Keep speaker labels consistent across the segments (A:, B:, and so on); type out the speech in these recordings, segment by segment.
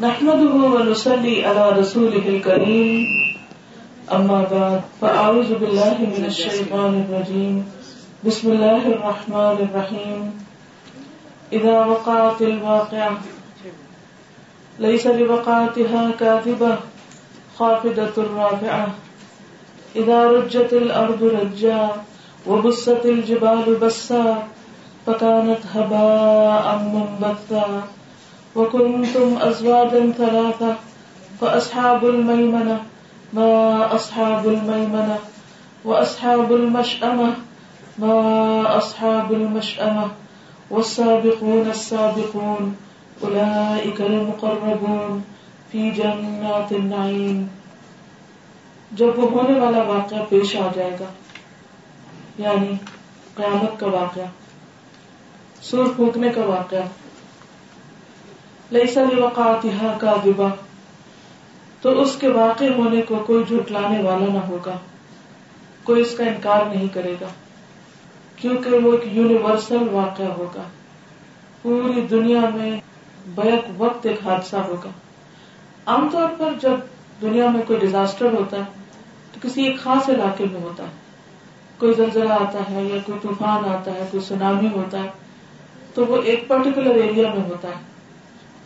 A: نحمده ونصلي على رسوله الكريم. أما بعد، فأعوذ بالله من الشيطان الرجيم. بسم الله الرحمن الرحيم. إذا وقعت الواقعة ليس لوقعتها كاذبة، خافضة رافعة. إذا رجت الأرض رجا، وبست الجبال بسا، فكانت هباء منبثا. وكنتم أزواجا ثلاثة فأصحاب الميمنة ما أصحاب الميمنة وأصحاب المشأمة ما أصحاب المشأمة والسابقون السابقون أولئك المقربون في جنات النعيم۔ جب وہ ہونے والا واقعہ پیش آ جائے گا یعنی قیامت کا واقعہ، سور پھونکنے کا واقعہ لئی سلی وقاتها دبا تو اس کے واقع ہونے کو کوئی جھٹلانے والا نہ ہوگا، کوئی اس کا انکار نہیں کرے گا، کیونکہ وہ ایک یونیورسل واقعہ ہوگا۔ پوری دنیا میں بیک وقت ایک حادثہ ہوگا۔ عام طور پر جب دنیا میں کوئی ڈیزاسٹر ہوتا ہے، تو کسی ایک خاص علاقے میں ہوتا ہے۔ کوئی زلزلہ آتا ہے یا کوئی طوفان آتا ہے، کوئی سنامی ہوتا ہے، تو وہ ایک پرٹیکولر ایریا میں ہوتا ہے۔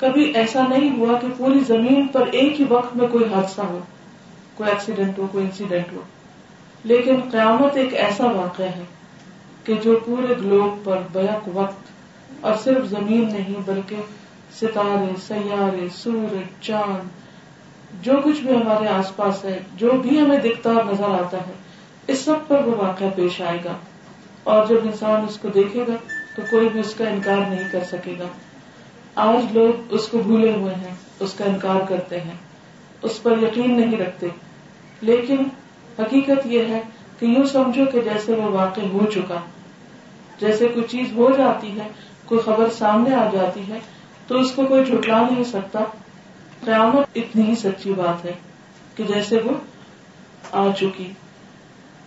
A: کبھی ایسا نہیں ہوا کہ پوری زمین پر ایک ہی وقت میں کوئی حادثہ ہو، کوئی ایکسیڈنٹ ہو، کوئی انسیڈنٹ ہو۔ لیکن قیامت ایک ایسا واقعہ ہے کہ جو پورے گلوب پر بیک وقت اور صرف زمین نہیں بلکہ ستارے، سیارے، سورج، چاند، جو کچھ بھی ہمارے آس پاس ہے، جو بھی ہمیں دکھتا اور نظر آتا ہے، اس سب پر وہ واقعہ پیش آئے گا۔ اور جب انسان اس کو دیکھے گا تو کوئی بھی اس کا انکار نہیں کر سکے گا۔ آج لوگ اس کو بھولے ہوئے ہیں، اس کا انکار کرتے ہیں۔ اس پر یقین نہیں رکھتے۔ لیکن حقیقت یہ ہے کہ یوں سمجھو کہ جیسے وہ واقع ہو چکا، جیسے کوئی چیز ہو جاتی ہے، کوئی خبر سامنے آ جاتی ہے، تو اس کو کوئی جھٹلا نہیں سکتا۔ قیامت اتنی ہی سچی بات ہے کہ جیسے وہ آ چکی۔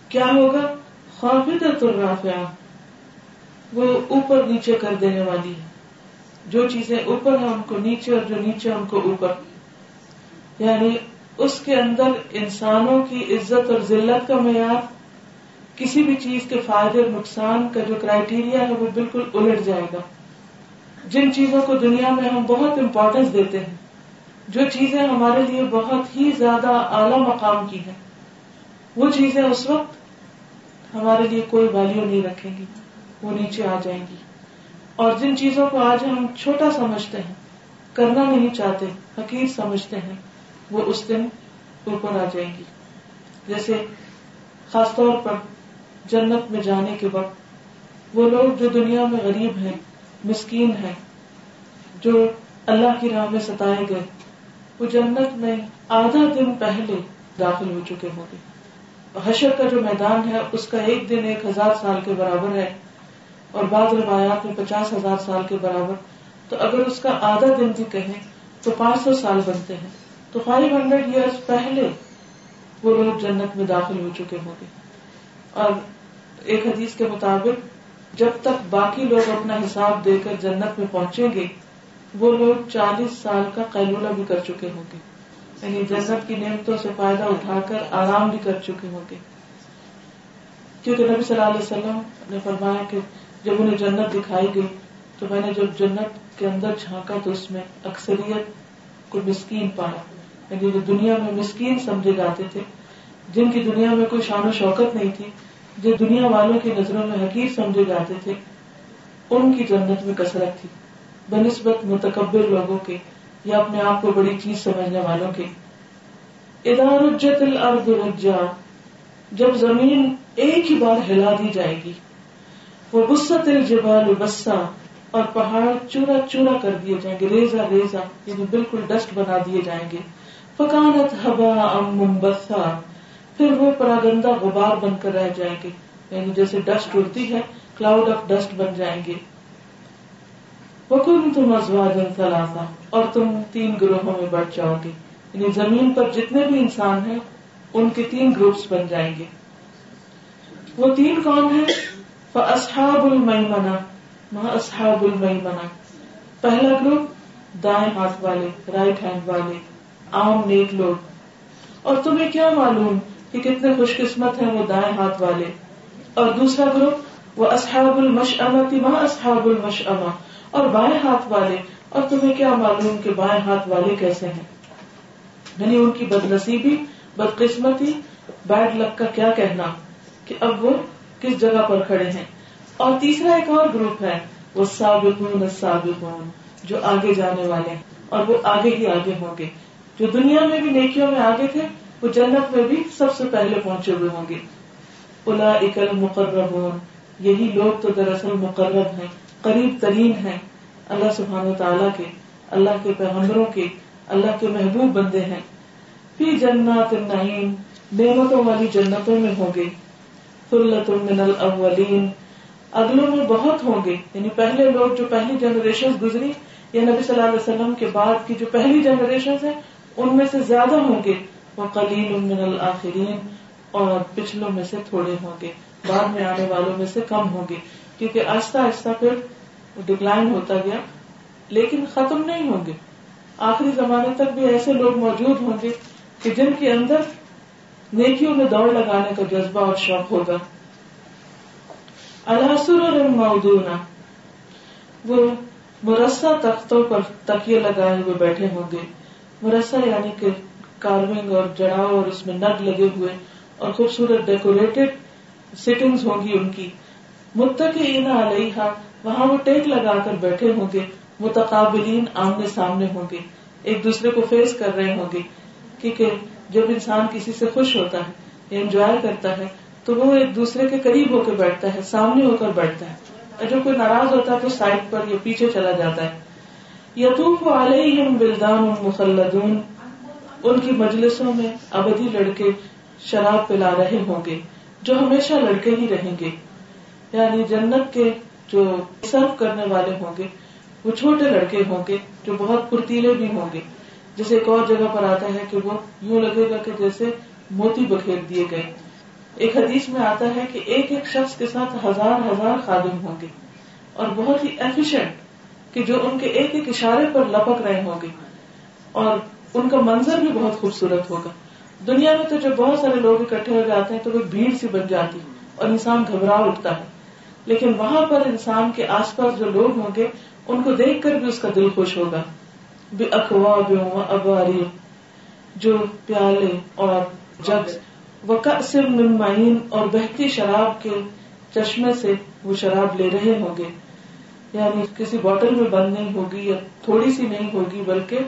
A: کیا ہوگا؟ خوابی الرافعہ، وہ اوپر نیچے کر دینے والی ہے۔ جو چیزیں اوپر ہیں ان کو نیچے اور جو نیچے ان کو اوپر۔ یعنی اس کے اندر انسانوں کی عزت اور ذلت کا معیار، کسی بھی چیز کے فائدے اور نقصان کا جو کرائٹیریا ہے وہ بالکل الٹ جائے گا۔ جن چیزوں کو دنیا میں ہم بہت امپورٹینس دیتے ہیں، جو چیزیں ہمارے لیے بہت ہی زیادہ اعلی مقام کی ہیں، وہ چیزیں اس وقت ہمارے لیے کوئی ویلو نہیں رکھیں گی، وہ نیچے آ جائیں گی۔ اور جن چیزوں کو آج ہم چھوٹا سمجھتے ہیں، کرنا نہیں چاہتے حقیق سمجھتے ہیں، وہ اس دن اوپر آ جائیں گی۔ جیسے خاص طور پر جنت میں جانے کے وقت، وہ لوگ جو دنیا میں غریب ہیں، مسکین ہیں، جو اللہ کی راہ میں ستائے گئے، وہ جنت میں آدھا دن پہلے داخل ہو چکے ہوں گے۔ حشر کا جو میدان ہے، اس کا ایک دن ایک ہزار سال کے برابر ہے۔ اور بعض روایات میں پچاس ہزار سال کے برابر۔ تو اگر اس کا آدھا دن بھی کہیں تو پانچ سو سال بنتے ہیں۔ تو فائیو ہنڈریڈ ایئرس پہلے وہ لوگ جنت میں داخل ہو چکے ہوں گے۔ اور ایک حدیث کے مطابق، جب تک باقی لوگ اپنا حساب دے کر جنت میں پہنچیں گے، وہ لوگ چالیس سال کا قیلولہ بھی کر چکے ہوں گے۔ یعنی جنت کی نعمتوں سے فائدہ اٹھا کر آرام بھی کر چکے ہوں گے۔ کیونکہ نبی صلی اللہ علیہ وسلم نے فرمایا کہ جب انہیں جنت دکھائی گئی تو میں نے جب جنت کے اندر جھانکا تو اس میں اکثریت کو مسکین پایا۔ یعنی جو دنیا میں مسکین سمجھے جاتے تھے، جن کی دنیا میں کوئی شان و شوکت نہیں تھی، جو دنیا والوں کی نظروں میں حقیق سمجھے جاتے تھے، ان کی جنت میں کثرت تھی۔ بنسبت متکبر لوگوں کے یا اپنے آپ کو بڑی چیز سمجھنے والوں کے۔ ادارجت الارض رجا جب زمین ایک ہی بار ہلا دی جائے گی وہ بست الجبال بسا اور پہاڑ چورا چورا کر دیے جائیں گے ریزا ریزا یعنی بالکل ڈسٹ بنا دیے جائیں گے۔ فکانت ہبا ام پھر وہ پراگندہ غبار بن کر رہ جائیں گے۔ یعنی جیسے ڈسٹ اڑتی ہے، کلاؤڈ آف ڈسٹ بن جائیں گے۔ وکن تم ازواج ثلاثہ اور تم تین گروہوں میں بڑھ جاؤ گے۔ یعنی زمین پر جتنے بھی انسان ہیں، ان کے تین گروپس بن جائیں گے۔ وہ تین کون ہیں؟ اصحاب المنا ماں اصحاب المنا پہلا گروپ دائیں ہاتھ والے رائٹ ہینڈ والے، عام نیک لوگ۔ اور تمہیں کیا معلوم کہ کتنے خوش قسمت ہیں وہ دائیں ہاتھ والے؟ اور دوسرا گروپ وہ اصحاب المش تھی وہاں اصحاب المش اور بائیں ہاتھ والے، اور تمہیں کیا معلوم کہ بائیں ہاتھ والے کیسے ہیں؟ یعنی ان کی بد نصیبی بدقسمتی بیڈ لک کا کیا کہنا کہ اب وہ کس جگہ پر کھڑے ہیں۔ اور تیسرا ایک اور گروپ ہے، وہ سابقون سابقون، جو آگے جانے والے ہیں، اور وہ آگے ہی آگے ہوں گے۔ جو دنیا میں بھی نیکیوں میں آگے تھے، وہ جنت میں بھی سب سے پہلے پہنچے ہوئے ہوں گے۔ الا اکل مقرر یہی لوگ تو دراصل مقرر ہیں، قریب ترین ہیں۔ اللہ سبحانہ تعالیٰ کے، اللہ کے پیغمبروں کے، اللہ کے محبوب بندے ہیں۔ پھر جنات النعیم، نعمتوں والی جنتوں میں ہوں گے۔ من الاولین اگلوں میں بہت ہوں گے. یعنی پہلے لوگ جو پہلی جنریشن گزری، یا نبی صلی اللہ علیہ وسلم کے بعد کی جو پہلی جنریشن ہے ان میں سے زیادہ ہوں گے. وہ قلیل من الآخرین. اور پچھلوں میں سے تھوڑے ہوں گے. بعد میں آنے والوں میں سے کم ہوں گے. کیونکہ آہستہ آہستہ پھر ڈکلائن ہوتا گیا. لیکن ختم نہیں ہوں گے. آخری زمانے تک بھی ایسے لوگ موجود ہوں گے کہ جن کے اندر نیکیوں میں دوڑ لگانے کا جذبہ اور شوق ہوگا۔ الحسر اور مودونا وہ مرسا تختوں پر تکیے لگائے ہوئے بیٹھے ہوں گے۔ مرسا یعنی کہ کاروئنگ اور جڑاؤ اور اس میں نگ لگے ہوئے اور خوبصورت ڈیکوریٹڈ سیٹنگز ہوں گی ان کی۔ متقین علیہ وہاں وہ ٹیک لگا کر بیٹھے ہوں گے۔ متقابلین آمنے سامنے ہوں گے۔ ایک دوسرے کو فیس کر رہے ہوں گے۔ کیونکہ جب انسان کسی سے خوش ہوتا ہے یا انجوائے کرتا ہے، تو وہ ایک دوسرے کے قریب ہو کے بیٹھتا ہے، سامنے ہو کر بیٹھتا ہے۔ اور جب کوئی ناراض ہوتا ہے تو سائڈ پر یا پیچھے چلا جاتا ہے۔ یتوف علیہم بلدان مسلدون ان کی مجلسوں میں ابدی لڑکے شراب پلا رہے ہوں گے، جو ہمیشہ لڑکے ہی رہیں گے۔ یعنی جنت کے جو سرو کرنے والے ہوں گے، وہ چھوٹے لڑکے ہوں گے، جو بہت پھرتیلے بھی ہوں گے۔ جیسے ایک اور جگہ پر آتا ہے کہ وہ یوں لگے گا کہ جیسے موتی بکھیر دیے گئے۔ ایک حدیث میں آتا ہے کہ ایک ایک شخص کے ساتھ ہزار ہزار خادم ہوں گے اور بہت ہی ایفیشینٹ کہ جو ان کے ایک ایک اشارے پر لپک رہے ہوں گے اور ان کا منظر بھی بہت خوبصورت ہوگا۔ دنیا میں تو جب بہت سارے لوگ اکٹھے ہو جاتے ہیں تو وہ بھیڑ سی بن جاتی اور انسان گھبرا اٹھتا ہے۔ لیکن وہاں پر انسان کے آس پاس جو لوگ ہوں گے، ان کو دیکھ کر بھی اس کا دل خوش ہوگا۔ بے اخوا اباری جو پیالے اور جگ ممائن اور بہتی شراب کے چشمے سے وہ شراب لے رہے ہوں گے۔ یعنی کسی بوٹل میں بند نہیں ہوگی یا تھوڑی سی نہیں ہوگی بلکہ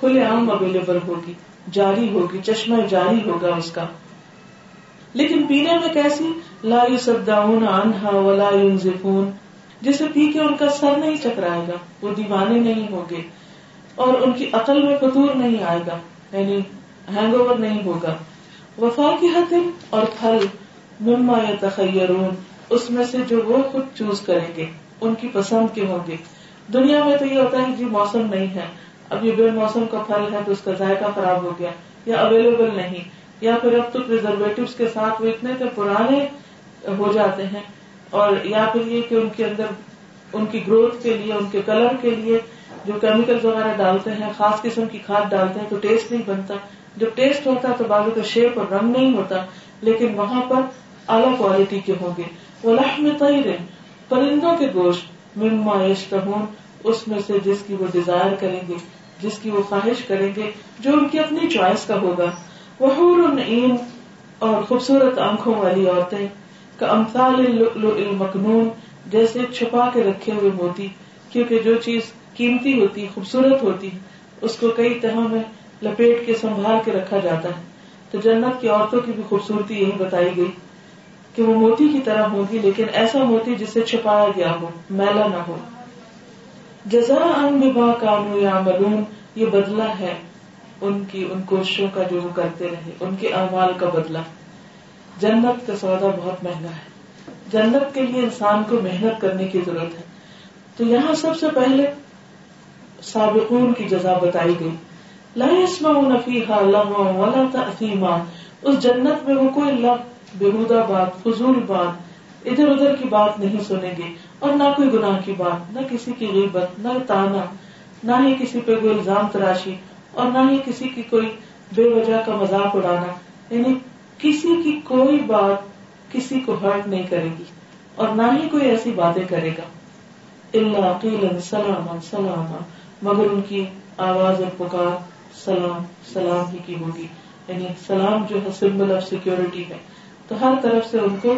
A: کھلے عام اویلیبل ہوگی، جاری ہوگی، چشمہ جاری ہوگا اس کا۔ لیکن پینے میں کیسی؟ لا سداؤن انہا ولا ينزفون جسے پی کے ان کا سر نہیں چکرائے گا، وہ دیوانے نہیں ہوں گے۔ اور ان کی عقل میں فطور نہیں آئے گا یعنی ہینگ اوور نہیں ہوگا۔ وفا کی حتم اور پھل مما یا تخیرون اس میں سے جو وہ خود چوز کریں گے، ان کی پسند کے ہوں گے۔ دنیا میں تو یہ ہوتا ہے جی موسم نہیں ہے۔ اب یہ بے موسم کا پھل ہے تو اس کا ذائقہ خراب ہو گیا، یا اویلیبل نہیں۔ یا پھر اب تو پرزرویٹو کے ساتھ وہ اتنے پرانے ہو جاتے ہیں، اور یا پھر یہ کہ ان کے اندر، ان کی گروتھ کے لیے، ان کے کلر کے لیے جو کیمیکل وغیرہ ڈالتے ہیں، خاص قسم کی کھاد ڈالتے ہیں تو ٹیسٹ نہیں بنتا۔ جب ٹیسٹ ہوتا تو بازو کا شیپ اور رنگ نہیں ہوتا، لیکن وہاں پر اعلی کوالٹی کے ہوں گے۔ وہ لحم طیر پرندوں کے گوشت، مما یشتہون اس میں سے جس کی وہ ڈیزائر کریں گے، جس کی وہ خواہش کریں گے، جو ان کی اپنی چوائس کا ہوگا۔ وہ اور خوبصورت آنکھوں والی عورتیں۔ کا امثال المکنون جیسے چھپا کے رکھے ہوئے موتی، کیونکہ جو چیز قیمتی ہوتی خوبصورت ہوتی اس کو کئی طرح میں لپیٹ کے سنبھال کے رکھا جاتا ہے۔ تو جنت کی عورتوں کی بھی خوبصورتی یہی بتائی گئی کہ وہ موتی کی طرح ہوگی لیکن ایسا موتی جسے چھپایا گیا ہو، میلا نہ ہو۔ جزا ان با کانو یا ملون یہ بدلہ ہے ان کی، ان کوششوں کا جو وہ کرتے رہے، ان کے اعمال کا بدلہ۔ جنت کا سودا بہت مہنگا ہے۔ جنت کے لیے انسان کو محنت کرنے کی ضرورت ہے۔ تو یہاں سب سے پہلے سابقون کی جزا بتائی گئی۔ لا فیہا لغوا ولا تأثیما۔ اس جنت میں وہ کوئی لغ بےحدہ بات، فضول بات، ادھر ادھر کی بات نہیں سنیں گے۔ اور نہ کوئی گناہ کی بات، نہ کسی کی غیبت، نہ تانا، نہ ہی کسی پہ کوئی الزام تراشی، اور نہ ہی کسی کی کوئی بے وجہ کا مذاق اڑانا۔ یعنی کسی کی کوئی بات کسی کو ہرٹ نہیں کرے گی، اور نہ ہی کوئی ایسی باتیں کرے گا۔ اللہ سلام سلام مگر ان کی آواز اور پکار سلام سلام ہی کی ہوگی یعنی سلام جو ہے سمبل آف سیکورٹی ہے۔ تو ہر طرف سے ان کو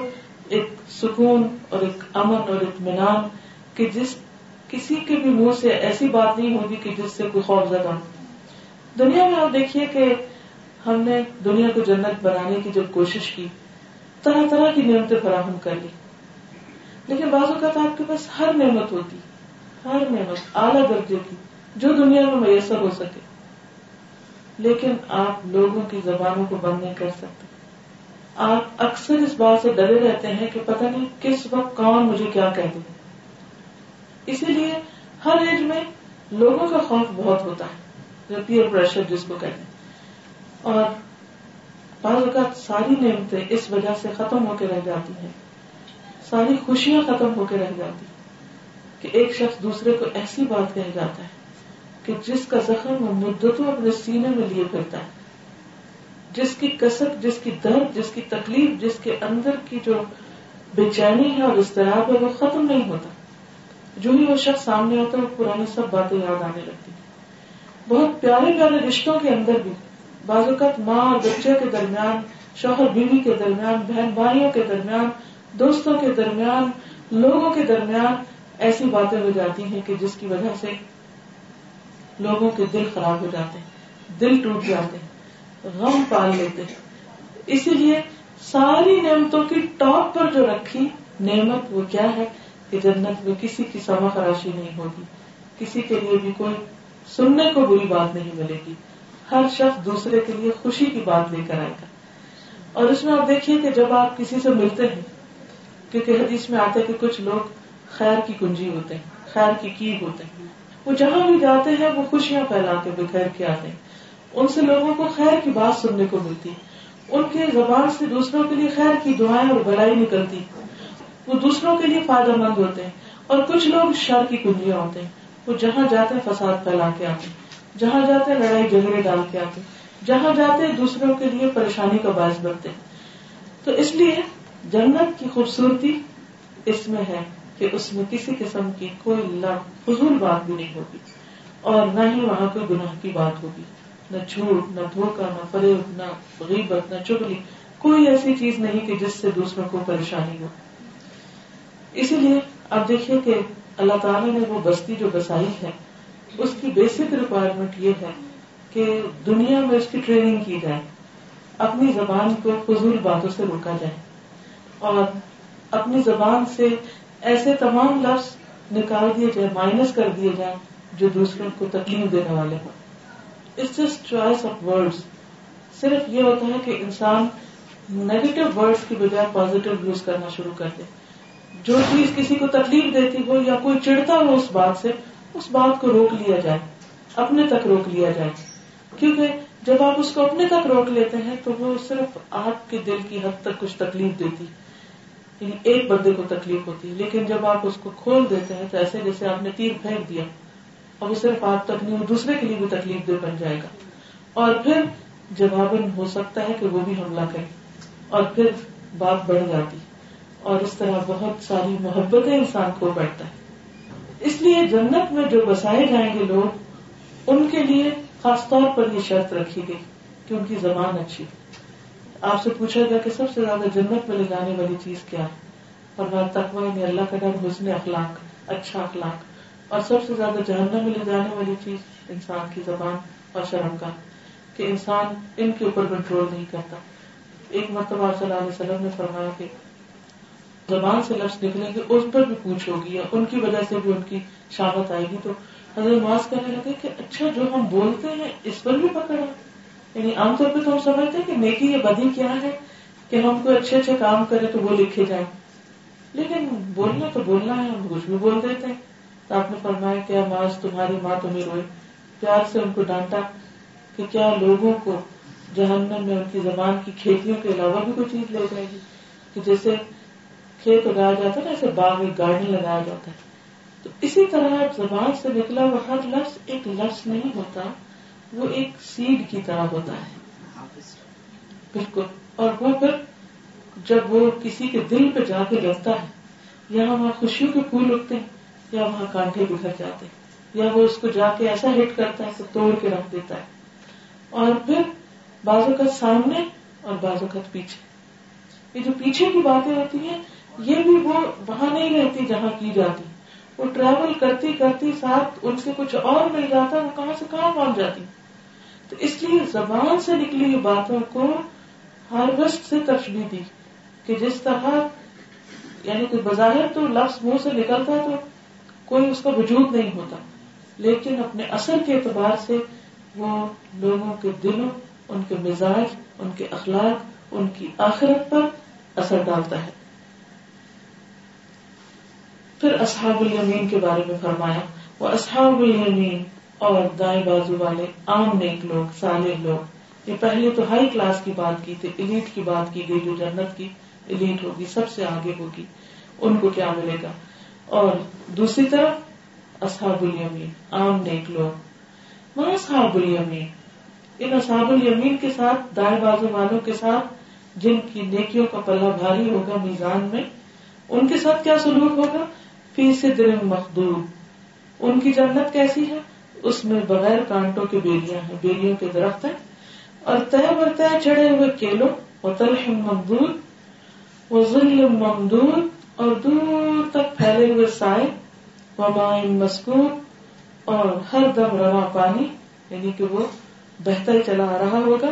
A: ایک سکون اور ایک امن اور اطمینان کہ جس کسی کے بھی منہ سے ایسی بات نہیں ہوگی کہ جس سے کوئی خوف زدہ دنیا میں آپ دیکھیے کہ ہم نے دنیا کو جنت بنانے کی جب کوشش کی، طرح طرح کی نعمتیں فراہم کر لی۔ لیکن بعض اوقات آپ کے پاس ہر نعمت ہوتی، ہر نعمت، اعلیٰ درجے کی۔ جو دنیا میں میسر ہو سکے۔ لیکن آپ لوگوں کی زبانوں کو بند نہیں کر سکتے۔ آپ اکثر اس بات سے ڈرے رہتے ہیں کہ پتہ نہیں کس وقت کون مجھے کیا کہہ دے۔ اسی لیے ہر ایج میں لوگوں کا خوف بہت ہوتا ہے پیئر پریشر جس کو کہتے ہیں۔ اور بعض اوقات ساری نعمتیں اس وجہ سے ختم ہو کے رہ جاتی ہیں۔ ساری خوشیاں ختم ہو کے رہ جاتی کہ ایک شخص دوسرے کو ایسی بات کہہ جاتا ہے۔ کہ جس کا زخم وہ مدتوں اپنے سینے میں لیے پھرتا ہے۔ جس کی کسک جس کی درد، جس کی تکلیف، جس کے اندر کی جو بے چینی ہے اور استراب ہے، وہ ختم نہیں ہوتا۔ جو ہی وہ شخص سامنے ہوتا ہے، وہ پرانی سب باتیں یاد آنے لگتی بہت پیارے پیارے رشتوں کے اندر بھی، بعض اوقات ماں اور بچے کے درمیان، شوہر بیوی کے درمیان، بہن بھائیوں کے درمیان، دوستوں کے درمیان، لوگوں کے درمیان ایسی باتیں ہو جاتی ہیں کہ جس کی وجہ سے لوگوں کے دل خراب ہو جاتے ہیں، دل ٹوٹ جاتے ہیں، غم پال لیتے ہیں۔ اسی لیے ساری نعمتوں کی ٹاپ پر جو رکھی نعمت وہ کیا ہے کہ جنت میں کسی کی سما خراشی نہیں ہوگی۔ کسی کے لیے بھی کوئی سننے کو بری بات نہیں ملے گی۔ ہر شخص دوسرے کے لیے خوشی کی بات لے کر آئے گا۔ اور اس میں آپ دیکھیے کہ جب آپ کسی سے ملتے ہیں، کیونکہ حدیث میں آتے کہ کچھ لوگ خیر کی کنجی ہوتے ہیں، خیر کی کی ہوتے ہیں۔ وہ جہاں بھی جاتے ہیں، وہ خوشیاں پھیلا کے بخیر کے آتے ہیں۔ ان سے لوگوں کو خیر کی بات سننے کو ملتی۔ ان کے زبان سے دوسروں کے لیے خیر کی دعائیں اور بڑائی نکلتی۔ وہ دوسروں کے لیے فائدہ مند ہوتے ہیں۔ اور کچھ لوگ شر کی کنجیاں ہوتے ہیں۔ وہ جہاں جاتے ہیں، فساد پھیلا کے آتے ہیں۔ جہاں جاتے ہیں، لڑائی جھگڑے ڈال کے آتے ہیں۔ جہاں جاتے ہیں، دوسروں کے لیے پریشانی کا باعث بنتے ہیں۔ تو اس لیے جنت کی خوبصورتی اس میں ہے۔ کہ اس میں کسی قسم کی کوئی لب فضول بات بھی نہیں ہوگی اور نہ ہی وہاں کوئی گناہ کی بات ہوگی نہ جھوٹ، نہ دھوکہ، نہ فریب، نہ غیبت، نہ چگلی، کوئی ایسی چیز نہیں کہ جس سے دوسروں کو پریشانی ہو۔ اسی لیے آپ دیکھیے کہ اللہ تعالیٰ نے وہ بستی جو بسائی ہے اس کی بیسک ریکوائرمنٹ یہ ہے کہ دنیا میں اس کی ٹریننگ کی جائے، اپنی زبان کو فضول باتوں سے روکا جائے اور اپنی زبان سے ایسے تمام لفظ نکال دیے جائے مائنس کر دیے جائیں، جو دوسروں کو تکلیف دینے والے ہوں۔ It's just choice of words صرف یہ ہوتا ہے کہ انسان نیگیٹو ورڈس کی بجائے پازیٹو یوز کرنا شروع کر دے۔ جو چیز کسی کو تکلیف دیتی ہو یا کوئی چڑھتا ہو اس بات سے، اس بات کو روک لیا جائے۔ اپنے تک روک لیا جائے۔ کیونکہ جب آپ اس کو اپنے تک روک لیتے ہیں، تو وہ صرف آپ کے دل کی حد تک کچھ تکلیف دیتی۔ یعنی ایک بندے کو تکلیف ہوتی ہے، لیکن جب آپ اس کو کھول دیتے ہیں تو ایسے جیسے آپ نے تیر پھینک دیا اور وہ صرف آپ تک نہیں دوسرے کے لیے بھی تکلیف دے بن جائے گا۔ اور پھر جواباً ہو سکتا ہے کہ وہ بھی حملہ کرے، اور پھر بات بڑھ جاتی اور اس طرح بہت ساری محبتیں انسان کو بیٹھتا ہے۔ اس لیے جنت میں جو بسائے جائیں گے لوگ، ان کے لیے خاص طور پر یہ شرط رکھی گئی کہ ان کی زبان اچھی آپ سے پوچھا گیا کہ سب سے زیادہ جنت میں لے جانے والی چیز کیا ہے؟ اور بات تقوی اللہ کا ڈر، حسن اخلاق اچھا اخلاق۔ اور سب سے زیادہ جہنم میں لے جانے والی چیز انسان کی زبان اور شرم کا، کہ انسان ان کے اوپر کنٹرول نہیں کرتا۔ ایک مرتبہ صلی اللہ علیہ وسلم نے فرمایا کہ زبان سے لفظ نکلیں گے اس پر بھی پوچھ ہوگی یا ان کی وجہ سے بھی ان کی شامت آئے گی۔ تو حضرت نواز کہنے لگے کہ اچھا جو ہم بولتے ہیں، اس پر بھی پکڑ ہے۔ یعنی عام طور پہ تو ہم سمجھتے ہیں کہ نیکی یا بدی کیا ہے کہ ہم کوئی اچھے اچھے کام کریں تو وہ لکھے جائیں۔ لیکن بولنا تو بولنا ہے، ہم کچھ بھی بول دیتے ہیں۔ تو آپ نے فرمایا کیا ماس تمہاری ماں تمہیں روئے۔ پیار سے ان کو ڈانٹا کہ کیا لوگوں کو جہنم میں ان کی زبان کی کھیتیوں کے علاوہ بھی کوئی چیز لے جائے گی؟ کہ جیسے کھیت اگایا جاتا ہے نا ایسے باغ میں گارڈن لگایا جاتا ہے۔ تو اسی طرح زبان سے نکلا وہ ہر لفظ ایک لفظ نہیں ہوتا۔ وہ ایک سیڈ کی طرح ہوتا ہے۔ بالکل۔ اور وہ پھر جب وہ کسی کے دل پہ جا کے لگتا ہے یہاں وہاں خوشیوں کے پھول اگتے ہیں، یا وہاں کانٹے بکھر جاتے ہیں، یا وہ اس کو جا کے ایسا ہٹ کرتا ہے کہ توڑ کے رکھ دیتا ہے۔ اور پھر بازو کا سامنے اور بازو کا پیچھے۔ یہ جو پیچھے کی باتیں ہوتی ہیں، یہ بھی وہ وہاں نہیں رہتی جہاں کی جاتی وہ ٹریول کرتی کرتی ساتھ ان سے کچھ اور مل جاتا، وہ کہاں سے کہاں پہنچ جاتی؟ تو اس لیے زبان سے نکلی ہوئی باتوں کو ہارویسٹ سے تشبیح دی کہ جس طرح یعنی کوئی بظاہر تو لفظ منہ سے نکلتا تو کوئی اس کا وجود نہیں ہوتا، لیکن اپنے اثر کے اعتبار سے وہ لوگوں کے دلوں، ان کے مزاج، ان کے اخلاق، ان کی آخرت پر اثر ڈالتا ہے۔ پھر اصحاب الیمین کے بارے میں فرمایا، وہ اصحاب الیمین اور دائیں بازو والے عام نیک لوگ، صالح لوگ۔ یہ پہلے تو ہائی کلاس کی بات کی تھی، ایلیٹ کی بات کی گئی جو جنت کی ایلیٹ ہوگی، سب سے آگے ہوگی، ان کو کیا ملے گا؟ اور دوسری طرف، اصحاب الیمین، عام نیک لوگ۔ وہ اصحاب الیمین، ان اصحاب الیمین کے ساتھ، دائیں بازو والوں کے ساتھ، جن کی نیکیوں کا پلہ بھاری ہوگا میزان میں، ان کے ساتھ کیا سلوک ہوگا؟ فی صدر مخدوب ان کی جنت کیسی ہے؟ اس میں بغیر کانٹوں کی بیلیاں ہیں، بیلیوں کے درخت ہیں۔ اور طے بر چڑھے ہوئے کیلوں اور تلح ممدود و ظلم ممدود، اور دور تک پھیلے ہوئے سائے ومائن مسکوب اور ہر دم روا پانی یعنی کہ وہ بہتر چلا رہا ہوگا۔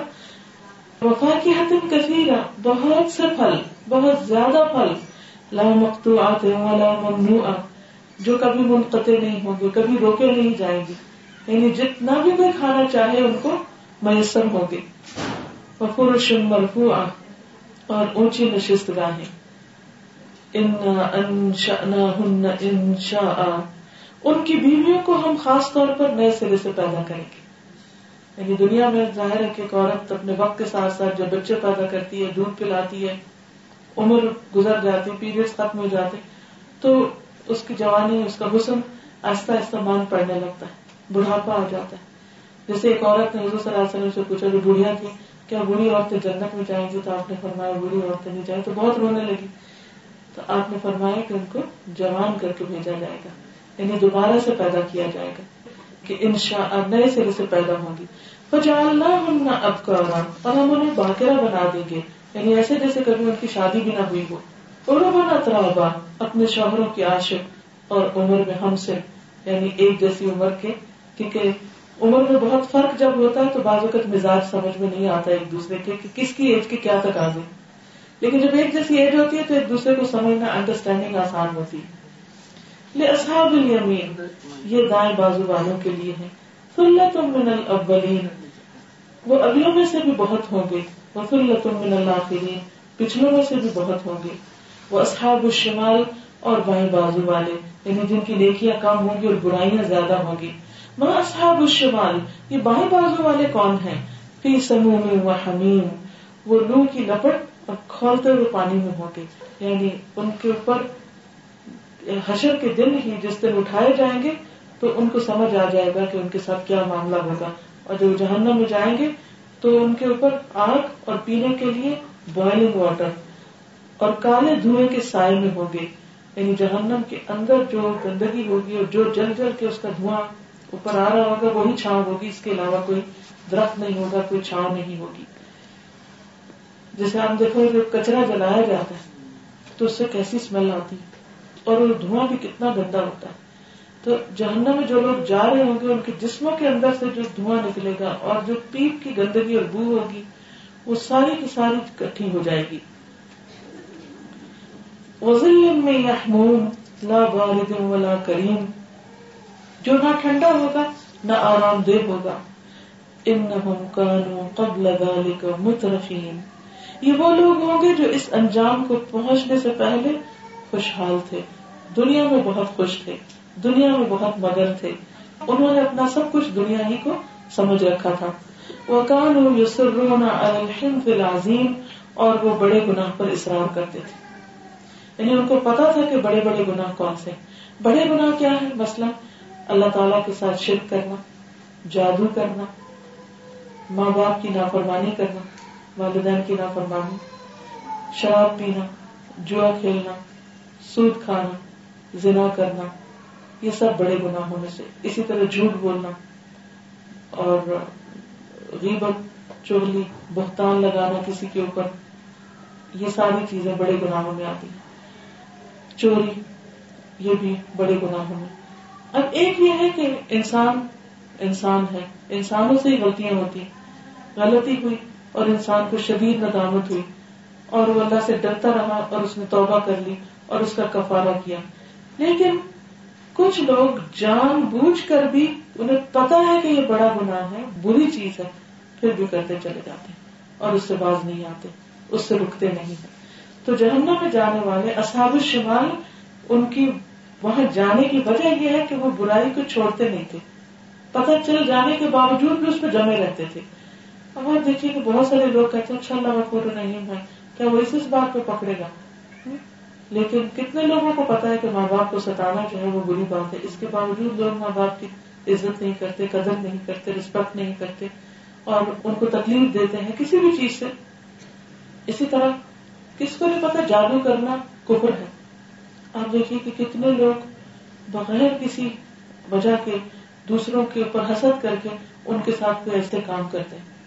A: وفا کی حتم کثیرہ، بہت سے پھل، بہت زیادہ پھل۔ لا مقطوعات ولا ممنوع جو کبھی منقطع نہیں ہوں گے، کبھی روکے نہیں جائیں گے۔ یعنی جتنا بھی کوئی کھانا چاہے، ان کو میسر ہوں گے۔ وفرش مرفوع اور اونچی نشست گاہیں۔ انشاء ان کی بیویوں کو ہم خاص طور پر نئے سرے سے پیدا کریں گے۔ یعنی دنیا میں ظاہر ہے کہ ایک عورت اپنے وقت کے ساتھ ساتھ جب بچے پیدا کرتی ہے، دودھ پلاتی ہے عمر گزر جاتی پیریڈ ختم ہو جاتے تو اس کی جوانی، اس کا حسن آہستہ آہستہ مان پڑنے لگتا ہے، بڑھاپا آ جاتا ہے۔ جیسے ایک عورت نے حضور صلی اللہ علیہ وسلم سے پوچھا، جو بڑھیا تھی کیا بڑی عورتیں جنت میں جائیں گی تو آپ نے فرمایا بڑی عورتیں نہیں جائیں؟ تو بہت رونے لگی۔ تو آپ نے فرمایا کہ ان کو جوان کر کے بھیجا جائے گا یعنی دوبارہ سے پیدا کیا جائے گا، کہ ان شاء نئے سرے سے پیدا ہوں گی۔ اب کا اور ہم انہیں باقرہ بنا دیں گے۔ یعنی ایسے جیسے کبھی ان کی شادی بھی نہ ہوئی ہو اور اپنے شوہروں کی عاشق اور عمر میں ہم سے یعنی ایک جیسی عمر کے، کیونکہ عمر میں بہت فرق جب ہوتا ہے تو بعض اوقات مزاج سمجھ میں نہیں آتا ایک دوسرے کے کہ کس کی ایج کے کیا تک آگے لیکن جب ایک جیسی ایج ہوتی ہے تو ایک دوسرے کو سمجھنا انڈرسٹینڈنگ آسان ہوتی ہے۔ اصحاب الیمین، یہ دائیں بازو والوں کے لیے ہے من الاولین۔ وہ اگلوں میں سے بھی بہت ہوں گے۔ من الاخرین پچھلوں میں سے بھی بہت ہوں گے۔ وہ اصحاب الشمال اور بائیں بازو والے۔ یعنی جن کی نیکیاں کم ہوں گی اور برائیاں زیادہ ہوں گی۔ وہ اصحاب الشمال؟ یہ بائیں بازو والے کون ہیں؟ فی سموم و حمیم وہ لو کی لپٹ اور کھولتے ہوئے پانی میں ہوں گے۔ یعنی ان کے اوپر حشر کے دن ہی جس دن اٹھائے جائیں گے تو ان کو سمجھ آ جائے گا کہ ان کے ساتھ کیا معاملہ ہوگا۔ اور جب جہنم میں جائیں گے تو ان کے اوپر آگ اور پینے کے لیے بوائلنگ واٹر اور کالے دھوئے کے سائے میں ہوگے۔ یعنی جہنم کے اندر جو گندگی ہوگی اور جو جل جل کے اس کا دھواں اوپر آ رہا ہوگا، وہی چھاؤں ہوگی۔ اس کے علاوہ کوئی درخت نہیں ہوگا، کوئی چھاؤں نہیں ہوگی۔ جیسے آپ دیکھو جب کچرا جلایا جاتا ہے، تو اس سے کیسی اسمیل آتی اور وہ دھواں بھی کتنا گندا ہوتا ہے۔ تو جہنم میں جو لوگ جا رہے ہوں گے، ان کے جسموں کے اندر سے جو دھواں نکلے گا اور جو پیپ کی گندگی اور بو ہوگی، وہ ساری کی ساری کٹھی ہو جائے گی۔ وزل میں لا بارد ولا کریم جو نہ ٹھنڈا ہوگا، نہ آرام دہ ہوگا۔ انہم کانوا قبل ذلك مترفین یہ وہ لوگ ہوں گے جو اس انجام کو پہنچنے سے پہلے خوشحال تھے۔ دنیا میں بہت خوش تھے۔ دنیا میں بہت مگن تھے۔ انہوں نے اپنا سب کچھ دنیا ہی کو سمجھ رکھا تھا۔ وہ کان العظیم اور وہ بڑے گناہ پر اصرار کرتے تھے۔ یعنی ان کو پتا تھا کہ بڑے بڑے گناہ کون سے۔ بڑے گناہ کیا ہے مسئلہ اللہ تعالیٰ کے ساتھ شرک کرنا، جادو کرنا ماں باپ کی نافرمانی کرنا، والدین کی نافرمانی، شراب پینا، جوا کھیلنا، سود کھانا، زنا کرنا یہ سب بڑے گناہوں میں سے۔ اسی طرح جھوٹ بولنا اور غیبت چولی بہتان لگانا کسی کے اوپر، یہ ساری چیزیں بڑے گناہوں میں آتی ہیں۔ چوری، یہ بھی بڑے گناہوں میں۔ اب ایک یہ ہے کہ انسان انسان ہے۔ انسانوں سے ہی غلطیاں ہوتی غلطی ہوئی اور انسان کو شدید ندامت ہوئی اور وہ اللہ سے ڈرتا رہا اور اس نے توبہ کر لی اور اس کا کفارہ کیا۔ لیکن کچھ لوگ جان بوجھ کر بھی انہیں پتا ہے کہ یہ بڑا گناہ ہے، بری چیز ہے، پھر بھی کرتے چلے جاتے اور اس سے باز نہیں آتے، اس سے رکتے نہیں ہیں۔ تو جہنم میں جانے والے اصحاب الشمال، ان کی وہاں جانے کی وجہ یہ ہے کہ وہ برائی کو چھوڑتے نہیں تھے۔ پتہ چل جانے کے باوجود بھی اس پہ جمے رہتے تھے۔ اب آپ دیکھیے کہ بہت سارے لوگ کہتے ہیں اچھا اللہ نہیں بھائی، کیا وہ اس بات پہ پکڑے گا؟ لیکن کتنے لوگوں کو پتا ہے کہ ماں باپ کو ستانا جو ہے وہ بری بات ہے؟ اس کے باوجود لوگ ماں باپ کی عزت نہیں کرتے، قدر نہیں کرتے رسپیکٹ نہیں کرتے اور ان کو تکلیف دیتے ہیں کسی بھی چیز سے۔ اسی طرح کس کو نہیں پتا جادو کرنا کفر ہے؟ آپ دیکھیے کہ کتنے لوگ بغیر کسی وجہ کے دوسروں کے اوپر حسد کر کے ان کے ساتھ کوئی ایسے کام کرتے ہیں۔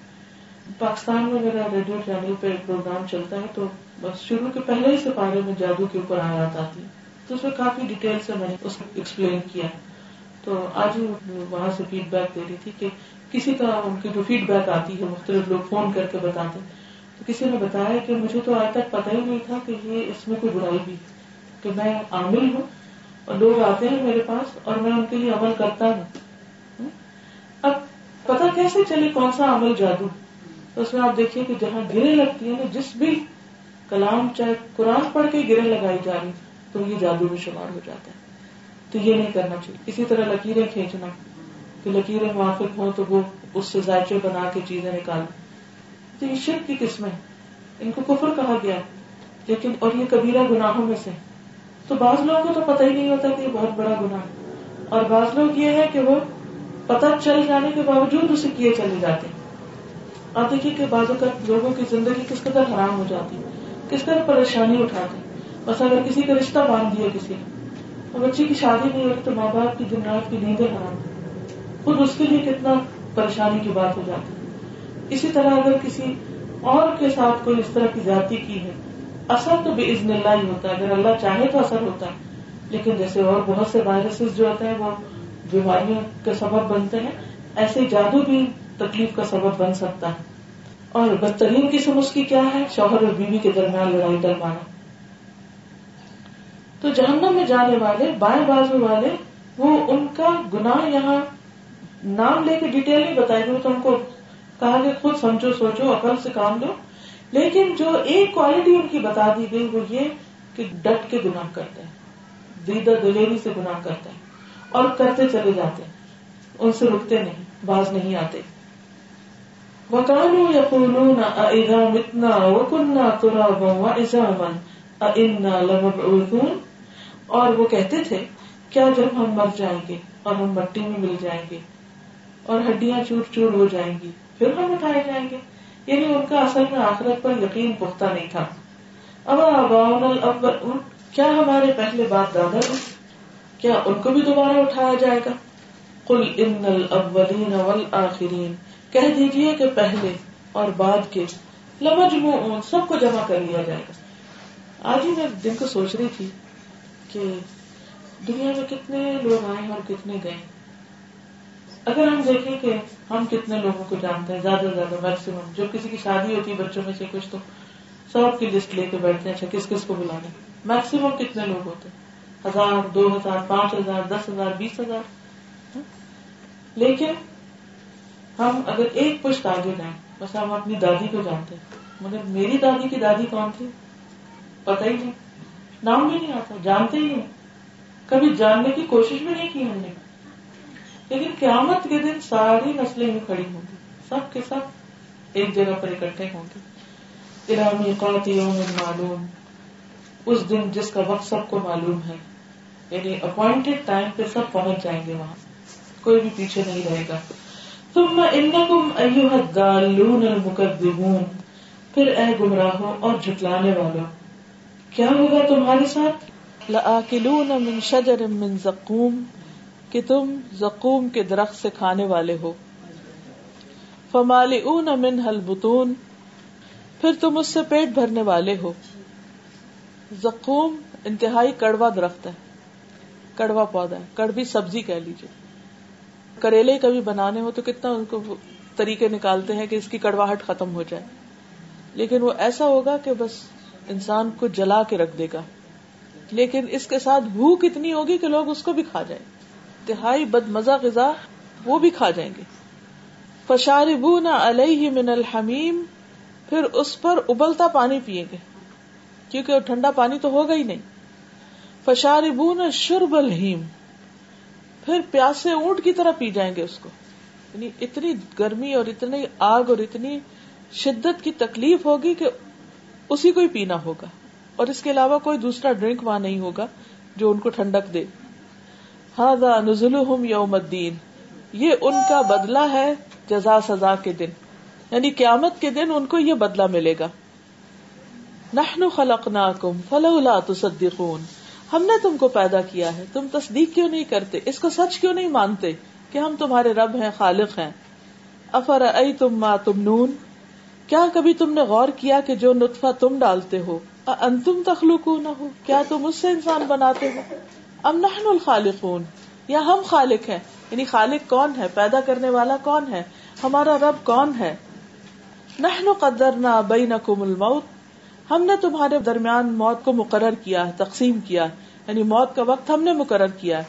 A: پاکستان میں میرا ریڈیو چینل پہ ایک پروگرام چلتا ہے تو بس شروع کے پہلے ہی سے میں جادو کے اوپر آیات آتی تو اس میں کافی ڈیٹیل سے میں نے اس کو ایکسپلین کیا۔ تو آج وہاں سے فیڈ بیک دے رہی تھی کہ کسی کا ان کی جو فیڈ بیک آتی ہے، مختلف لوگ فون کر کے بتاتے تو کسی نے بتایا کہ مجھے تو آج تک پتا ہی نہیں تھا کہ یہ اس میں کوئی برائی بھی کہ میں عامل ہوں اور لوگ آتے ہیں میرے پاس اور میں ان کے لیے عمل کرتا ہوں۔ اب پتا کیسے چلے کون سا عمل جادو؟ تو اس میں آپ دیکھیے کہ جہاں گرے لگتی ہیں نا جس بھی کلام چاہے قرآن پڑھ کے گرے لگائی جا رہی، تو یہ جادو میں شمار ہو جاتا ہے۔ تو یہ نہیں کرنا چاہیے۔ اسی طرح لکیریں کھینچنا، کہ لکیریں موافق ہوں تو وہ اس سے ذائچے بنا کے چیزیں نکال۔ تو یہ شرک کی قسمیں ان کو کفر کہا گیا لیکن اور یہ کبیرہ گناہوں میں سے۔ تو بعض لوگوں کو تو پتہ ہی نہیں ہوتا کہ یہ بہت بڑا گناہ ہے۔ اور بعض لوگ یہ ہے کہ وہ پتہ چل جانے کے باوجود اسے کیے چلے جاتے ہیں۔ آپ دیکھیے کہ بعض اوقات لوگوں کی زندگی کس قدر حرام ہو جاتی ہے، کس قدر پریشانی اٹھاتے بس اگر کسی کا رشتہ باندھ دیا کسی اور بچی کی شادی نہیں ہوتی تو ماں باپ کی دن رات کی نیندیں حرام خود اس کے لیے کتنا پریشانی کی بات ہو جاتی اسی طرح اگر کسی اور کے ساتھ کوئی اس طرح کی زیادتی کی ہے، اثر تو بے عزن اللہ ہی ہوتا ہے۔ اگر اللہ چاہے تو اثر ہوتا ہے۔ لیکن جیسے اور بہت سے وائرسز جو ہوتے ہیں، وہ بیماریوں کے سبب بنتے ہیں۔ ایسے جادو بھی تکلیف کا سبب بن سکتا ہے۔ اور بدترین قسم اس کی کیا ہے؟ شوہر اور بیوی کے درمیان لڑائی ڈروانا۔ تو جہنم میں جانے والے، بائیں بازو والے، وہ ان کا گناہ یہاں نام لے کے ڈیٹیل نہیں بتائے گئے تو ان کو کہا کہ خود سمجھو، سوچو، عقل سے کام لو۔ لیکن جو ایک کوالٹی ان کی بتا دی گئی، وہ یہ کہ ڈٹ کے گناہ کرتے ہیں۔ دیدہ دلیری سے گناہ کرتے ہیں۔ اور کرتے چلے جاتے ہیں۔ ان سے رکتے نہیں، باز نہیں آتے۔ وکانو یقولون اذا متنا وكنا ترابا وعظاما ائنا لمبعوثون اور وہ کہتے تھے، کیا جب ہم مر جائیں گے اور ہم مٹی میں مل جائیں گے اور ہڈیاں چور چور ہو جائیں گی، پھر ہم اٹھائے جائیں گے؟ یعنی ان کا اصل میں آخرت پر یقین پختہ نہیں تھا۔ اب اباؤن کیا ہمارے پہلے باپ دادا ہیں؟ کیا ان کو بھی دوبارہ اٹھایا جائے گا؟ کل ان الاولین والآخرین کہہ دیجیے کہ پہلے اور بعد کے لمجموعون سب کو جمع کر لیا جائے گا۔ آج ہی میں دن کو سوچ رہی تھی کہ دنیا میں کتنے لوگ آئے ہیں اور کتنے گئے۔ اگر ہم دیکھیں کہ ہم کتنے لوگوں کو جانتے ہیں، زیادہ سے زیادہ میکسیمم جو کسی کی شادی ہوتی ہے بچوں میں سے کچھ تو سب کی لسٹ لے کے بیٹھتے ہیں اچھا کس کس کو بلانے میکسیمم کتنے لوگ ہوتے ہزار، دو ہزار، پانچ ہزار، دس ہزار، بیس ہزار۔ ہاں؟ لیکن ہم اگر ایک پشت آگے جائیں بس ہم اپنی دادی کو جانتے ہیں، مگر میری دادی کی دادی کون تھی؟ پتہ ہی نہیں۔ نام بھی نہیں آتا، جانتے ہی نہیں کبھی جاننے کی کوشش بھی نہیں کی ہم نے۔ لیکن قیامت کے دن ساری نسلیں ہی کھڑی ہوں گی۔ سب کے سب ایک جگہ پر اکٹھے ہوں گے۔ ارامی قوت معلوم۔ اس دن جس کا وقت سب کو معلوم ہے۔ یعنی اپوائنٹڈ ٹائم پہ سب پہنچ جائیں گے وہاں۔ کوئی بھی پیچھے نہیں رہے گا۔ ثم انکم ایوہ تم المكذبون پھر اے گمراہوں اور جھٹلانے والوں، کیا ہوگا تمہارے ساتھ؟ لآکلون من شجر من زقوم، کہ تم زقوم کے درخت سے کھانے والے ہو۔ فمالئون منها البطون، پھر تم اس سے پیٹ بھرنے والے ہو۔ زقوم انتہائی کڑوا درخت ہے، کڑوا پودا ہے، کڑوی سبزی کہہ لیجیے کریلے کبھی بنانے ہو تو کتنا ان کو طریقے نکالتے ہیں کہ اس کی کڑواہٹ ختم ہو جائے۔ لیکن وہ ایسا ہوگا کہ بس انسان کو جلا کے رکھ دے گا۔ لیکن اس کے ساتھ بھوک اتنی ہوگی کہ لوگ اس کو بھی کھا جائیں۔ انتہائی بد مزہ غذا وہ بھی کھا جائیں گے۔ فشاربو نہ علیہ من الحمیم، پھر اس پر ابلتا پانی پیئیں گے۔ کیونکہ وہ ٹھنڈا پانی تو ہوگا ہی نہیں۔ فشاربو نہ شرب الحیم پھر پیاسے اونٹ کی طرح پی جائیں گے اس کو۔ یعنی اتنی گرمی اور اتنی آگ اور اتنی شدت کی تکلیف ہوگی کہ اسی کو ہی پینا ہوگا۔ اور اس کے علاوہ کوئی دوسرا ڈرنک وہاں نہیں ہوگا جو ان کو ٹھنڈک دے۔ ہاں نزل یوم الدین۔ یہ ان کا بدلہ ہے جزا سزا کے دن۔ یعنی قیامت کے دن ان کو یہ بدلہ ملے گا۔ نحن خلقناکم فلولا تصدقون۔ ہم نے تم کو پیدا کیا ہے۔ تم تصدیق کیوں نہیں کرتے؟ اس کو سچ کیوں نہیں مانتے کہ ہم تمہارے رب ہیں، خالق ہیں؟ افر ائی تم ماں تم نون کیا کبھی تم نے غور کیا کہ جو نطفہ تم ڈالتے ہو انتم تخلق نہ ہو کیا تم اس سے انسان بناتے ہو؟ ام نحن الخالقون؟ یا ہم خالق ہیں؟ یعنی خالق کون ہے؟ پیدا کرنے والا کون ہے؟ ہمارا رب کون ہے؟ نحن قدرنا بینکم الموت ہم نے تمہارے درمیان موت کو مقرر کیا ہے، تقسیم کیا ہے۔ یعنی موت کا وقت ہم نے مقرر کیا ہے۔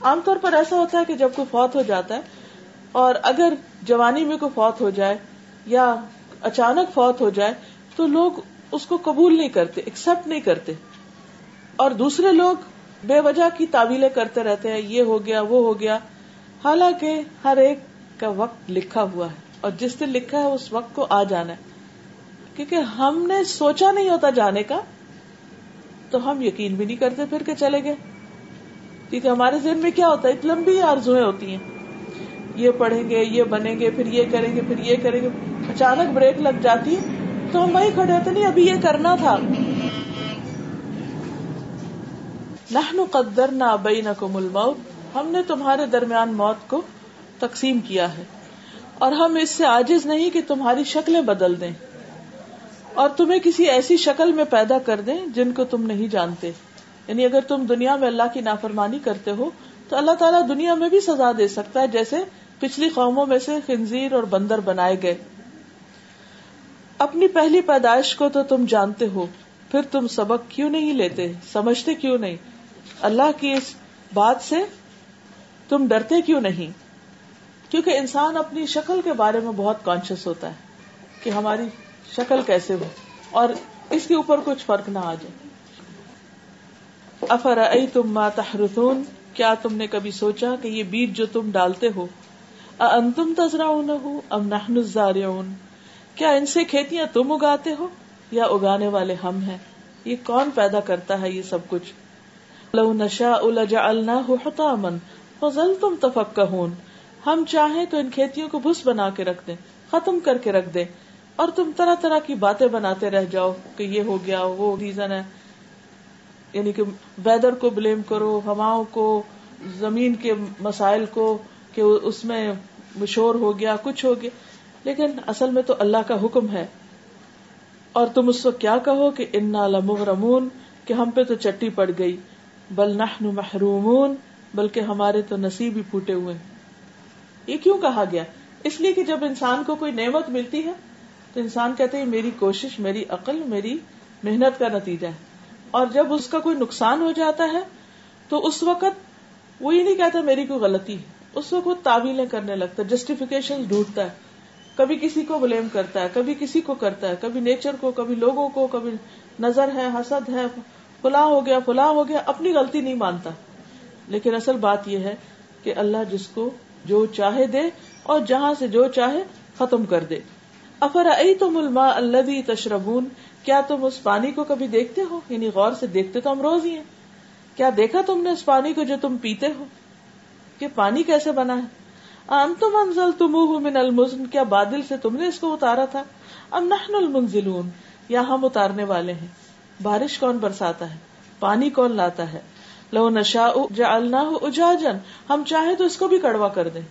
A: عام طور پر ایسا ہوتا ہے کہ جب کوئی فوت ہو جاتا ہے اور اگر جوانی میں کوئی فوت ہو جائے یا اچانک فوت ہو جائے تو لوگ اس کو قبول نہیں کرتے ایکسپٹ نہیں کرتے۔ اور دوسرے لوگ بے وجہ کی تعویلیں کرتے رہتے ہیں، یہ ہو گیا، وہ ہو گیا۔ حالانکہ ہر ایک کا وقت لکھا ہوا ہے اور جس دن لکھا ہے، اس وقت کو آ جانا ہے۔ کیونکہ ہم نے سوچا نہیں ہوتا جانے کا، تو ہم یقین بھی نہیں کرتے پھر کے چلے گئے۔ کیونکہ ہمارے ذہن میں کیا ہوتا ہے لمبی آرزویں ہوتی ہیں۔ یہ پڑھیں گے، یہ بنیں گے، پھر یہ کریں گے، پھر یہ کریں گے۔ اچانک بریک لگ جاتی ہے تو ہم وہی کھڑے ہوتے، نہیں، ابھی یہ کرنا تھا۔ نحن قدر نہ ابئی نہ کو ہم نے تمہارے درمیان موت کو تقسیم کیا ہے۔ اور ہم اس سے آجز نہیں کہ تمہاری شکلیں بدل دیں۔ اور تمہیں کسی ایسی شکل میں پیدا کر دیں جن کو تم نہیں جانتے۔ یعنی اگر تم دنیا میں اللہ کی نافرمانی کرتے ہو، تو اللہ تعالیٰ دنیا میں بھی سزا دے سکتا ہے، جیسے پچھلی قوموں میں سے خنزیر اور بندر بنائے گئے۔ اپنی پہلی پیدائش کو تو تم جانتے ہو، پھر تم سبق کیوں نہیں لیتے؟ سمجھتے کیوں نہیں؟ اللہ کی اس بات سے تم ڈرتے کیوں نہیں؟ کیونکہ انسان اپنی شکل کے بارے میں بہت کانشیس ہوتا ہے کہ ہماری شکل کیسے ہو؟ اور اس کے اوپر کچھ فرق نہ آ جائے۔ افر تم ما تحرثون؟ کیا تم نے کبھی سوچا کہ یہ بیج جو تم ڈالتے ہو انتم تذرا ہو ام نحن الزارعون؟ کیا ان سے کھیتیاں تم اگاتے ہو یا اگانے والے ہم ہیں؟ یہ کون پیدا کرتا ہے یہ سب کچھ؟ لو نشا لجعلناه حطاما فظلتم تفكهون ہم چاہیں تو ان کھیتیوں کو بھس بنا کے رکھ دیں، ختم کر کے رکھ دیں۔ اور تم طرح طرح کی باتیں بناتے رہ جاؤ کہ یہ ہو گیا، وہ ریزن ہے۔ یعنی کہ ویدر کو بلیم کرو، ہواؤں کو، زمین کے مسائل کو، کہ اس میں مشور ہو گیا، کچھ ہو گیا۔ لیکن اصل میں تو اللہ کا حکم ہے۔ اور تم اس وقت کیا کہو کہ انا لمغرمون، کہ ہم پہ تو چٹی پڑ گئی۔ بل نحن محرومون، بلکہ ہمارے تو نصیب ہی پھوٹے ہوئے۔ یہ کیوں کہا گیا؟ اس لیے کہ جب انسان کو کوئی نعمت ملتی ہے تو انسان کہتے ہیں میری کوشش، میری عقل، میری محنت کا نتیجہ ہے۔ اور جب اس کا کوئی نقصان ہو جاتا ہے، تو اس وقت وہ یہ نہیں کہتا میری کوئی غلطی ہے۔ اس وقت وہ تعویلیں کرنے لگتا ہے جسٹیفیکیشن ڈھونڈتا ہے۔ کبھی کسی کو بلیم کرتا ہے، کبھی کسی کو کرتا ہے، کبھی نیچر کو، کبھی لوگوں کو، کبھی نظر ہے، حسد ہے، فلاں ہو گیا، فلاں ہو گیا، اپنی غلطی نہیں مانتا۔ لیکن اصل بات یہ ہے کہ اللہ جس کو جو چاہے دے اور جہاں سے جو چاہے ختم کر دے۔ افر تم الما اللہ تشربون؟ کیا تم اس پانی کو کبھی دیکھتے ہو؟ یعنی غور سے دیکھتے تو ہم روز ہی ہیں۔ کیا دیکھا تم نے اس پانی کو جو تم پیتے ہو؟ کہ پانی کیسے بنا ہے؟ تم انزل تم من المزن، کیا بادل سے تم نے اس کو اتارا تھا؟ ام نحن المنزلون، یا ہم اتارنے والے ہیں۔ بارش کون برساتا ہے؟ پانی کون لاتا ہے؟ لو نشا جعلناہ اجاجن ہم چاہے تو اس کو بھی کڑوا کر دیں۔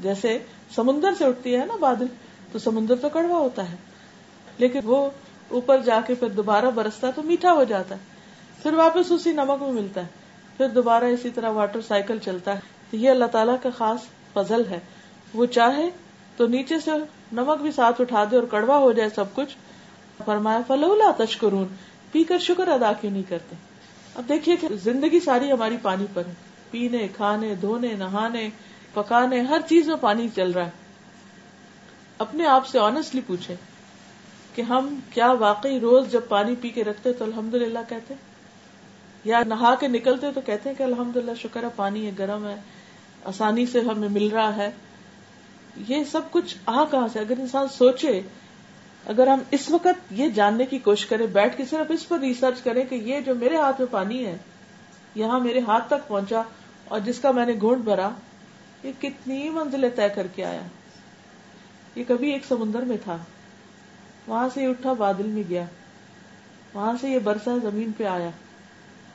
A: جیسے سمندر سے اٹھتی ہے نا بادل تو سمندر تو کڑوا ہوتا ہے۔ لیکن وہ اوپر جا کے پھر دوبارہ برستا ہے تو میٹھا ہو جاتا ہے۔ پھر واپس اسی نمک میں ملتا ہے۔ پھر دوبارہ اسی طرح واٹر سائیکل چلتا ہے۔ تو یہ اللہ تعالیٰ کا خاص فضل ہے۔ وہ چاہے تو نیچے سے نمک بھی ساتھ اٹھا دے اور کڑوا ہو جائے سب کچھ۔ فرمایا، فلولا تشکرون۔ پی کر شکر ادا کیوں نہیں کرتے؟ اب دیکھیے کہ زندگی ساری ہماری پانی پر ہے۔ پینے، کھانے، دھونے، نہانے، پکانے، ہر چیز میں پانی چل رہا ہے۔ اپنے آپ سے آنےسٹلی پوچھے کہ ہم کیا واقعی روز جب پانی پی کے رکھتے تو الحمد للہ کہتے یا نہا کے نکلتے تو کہتے ہیں کہ الحمد للہ شکر ہے، پانی ہے، گرم ہے، آسانی سے ہمیں مل رہا ہے۔ یہ سب کچھ آ کہاں سے؟ اگر انسان سوچے، اگر ہم اس وقت یہ جاننے کی کوشش کریں، بیٹھ کے صرف اس پر ریسرچ کریں کہ یہ جو میرے ہاتھ میں پانی ہے، یہاں میرے ہاتھ تک پہنچا اور جس کا میں نے گھونٹ بھرا، یہ کتنی منزلیں طے کر کے آیا؟ یہ کبھی ایک سمندر میں تھا۔ وہاں سے یہ اٹھا بادل میں گیا۔ وہاں سے یہ برسا زمین پہ آیا۔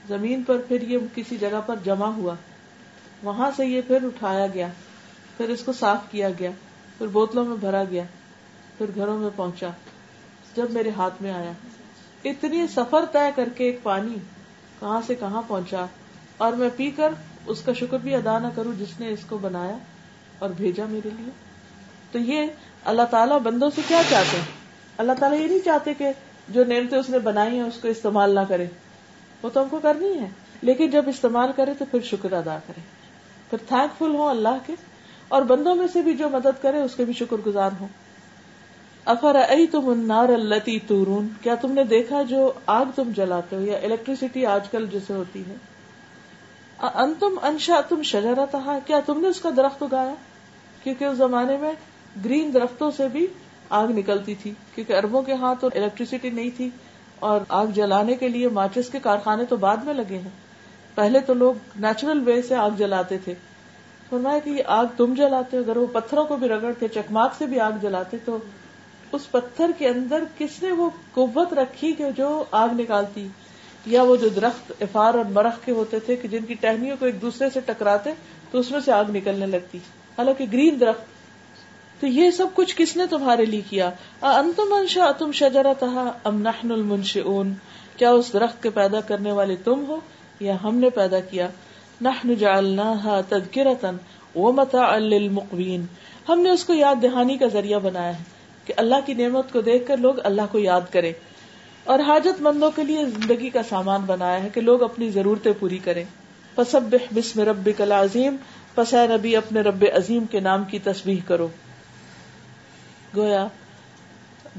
A: زمین پر پھر یہ کسی جگہ پر جمع ہوا۔ وہاں سے یہ پھر اٹھایا گیا۔ پھر اس کو صاف کیا گیا۔ پھر بوتلوں میں بھرا گیا۔ پھر گھروں میں پہنچا۔ جب میرے ہاتھ میں آیا۔ اتنی سفر طے کر کے ایک پانی کہاں سے کہاں پہنچا۔ اور میں پی کر اس کا شکر بھی ادا نہ کروں جس نے اس کو بنایا اور بھیجا میرے لیے۔ تو یہ اللہ تعالیٰ بندوں سے کیا چاہتے ہیں؟ اللہ تعالیٰ یہ نہیں چاہتے کہ جو نعمتیں اس نے بنائی ہیں اس کو استعمال نہ کرے۔ وہ تو ہم کو کرنی ہے۔ لیکن جب استعمال کرے تو پھر شکر ادا کرے۔ پھر تھینک فل ہو اللہ کے۔ اور بندوں میں سے بھی جو مدد کرے، اس کے بھی شکر گزار ہو افر ائی تم انار التی تورون؟ کیا تم نے دیکھا جو آگ تم جلاتے ہو یا الیکٹریسٹی آج کل جیسے ہوتی ہے؟ انتم انشا تم شجرا کیا تم نے اس کا درخت اگایا؟ کیونکہ اس زمانے میں گرین درختوں سے بھی آگ نکلتی تھی، کیونکہ اربوں کے ہاں تو الیکٹریسٹی نہیں تھی، اور آگ جلانے کے لیے ماچس کے کارخانے تو بعد میں لگے ہیں۔ پہلے تو لوگ نیچرل وے سے آگ جلاتے تھے۔ فرمایا کہ یہ آگ تم جلاتے ہو اگر وہ پتھروں کو بھی رگڑتے چکماک سے بھی آگ جلاتے، تو اس پتھر کے اندر کس نے وہ قوت رکھی کہ جو آگ نکالتی؟ یا وہ جو درخت افار اور مرخ کے ہوتے تھے کہ جن کی ٹہنیوں کو ایک دوسرے سے ٹکراتے تو اس میں سے آگ نکلنے لگتی۔ حالانکہ گرین درخت تو یہ سب کچھ کس نے تمہارے لیے کیا؟ انتم انشا تم شجرا تھا ام نحن المنش کیا اس درخت کے پیدا کرنے والے تم ہو یا ہم نے پیدا کیا؟ نحن جعلناها تذکرتا ومتاعا للمقوین۔ ہم نے اس کو یاد دہانی کا ذریعہ بنایا ہے کہ اللہ کی نعمت کو دیکھ کر لوگ اللہ کو یاد کرے اور حاجت مندوں کے لیے زندگی کا سامان بنایا ہے کہ لوگ اپنی ضرورتیں پوری کریں۔ فسبح بسم ربک العظیم، پس اے نبی اپنے رب عظیم کے نام کی تسبیح کرو۔ گویا،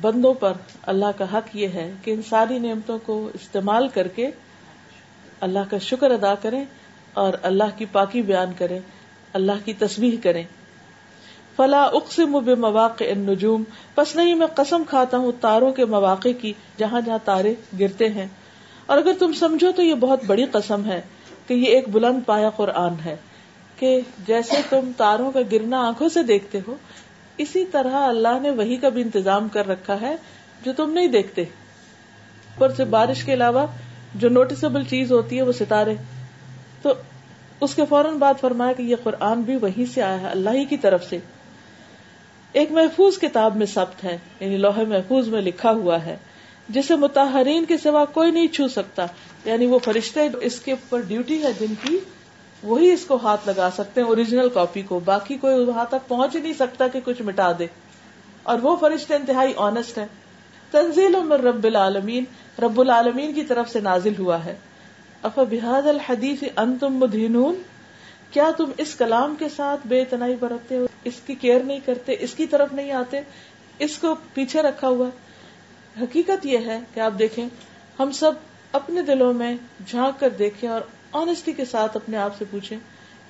A: بندوں پر اللہ کا حق یہ ہے کہ ان ساری نعمتوں کو استعمال کر کے اللہ کا شکر ادا کریں اور اللہ کی پاکی بیان کریں، اللہ کی تصویر کریں۔ فلا اقسم بمواقع النجوم، پس نہیں میں قسم کھاتا ہوں تاروں کے مواقع کی جہاں جہاں تارے گرتے ہیں۔ اور اگر تم سمجھو تو یہ بہت بڑی قسم ہے کہ یہ ایک بلند پایا قرآن ہے کہ جیسے تم تاروں کا گرنا آنکھوں سے دیکھتے ہو اسی طرح اللہ نے وہی کا بھی انتظام کر رکھا ہے جو تم نہیں دیکھتے۔ پر سے بارش کے علاوہ جو نوٹسبل چیز ہوتی ہے وہ ستارے۔ تو اس کے فوراً بعد فرمایا کہ یہ قرآن بھی وہیں سے آیا ہے، اللہ ہی کی طرف سے۔ ایک محفوظ کتاب میں سبت ہے یعنی لوہے محفوظ میں لکھا ہوا ہے، جسے متحرین کے سوا کوئی نہیں چھو سکتا۔ یعنی وہ فرشتے اس کے اوپر ڈیوٹی ہے، جن کی وہی اس کو ہاتھ لگا سکتے ہیں اوریجنل کاپی کو۔ باقی کوئی وہاں تک پہنچ ہی نہیں سکتا کہ کچھ مٹا دے۔ اور وہ فرشتے انتہائی آنےسٹ ہے تنزیل رب العالمین رب العالمین کی طرف سے نازل ہوا ہے۔ اف بحاد الحدیث ان تم مدینون کیا تم اس کلام کے ساتھ بے تنائی برتتے ہو؟ اس کی کیئر نہیں کرتے، اس کی طرف نہیں آتے، اس کو پیچھے رکھا ہوا۔ حقیقت یہ ہے کہ آپ دیکھیں، ہم سب اپنے دلوں میں جھانک کر دیکھیں اور آنےسٹی کے ساتھ اپنے آپ سے پوچھیں،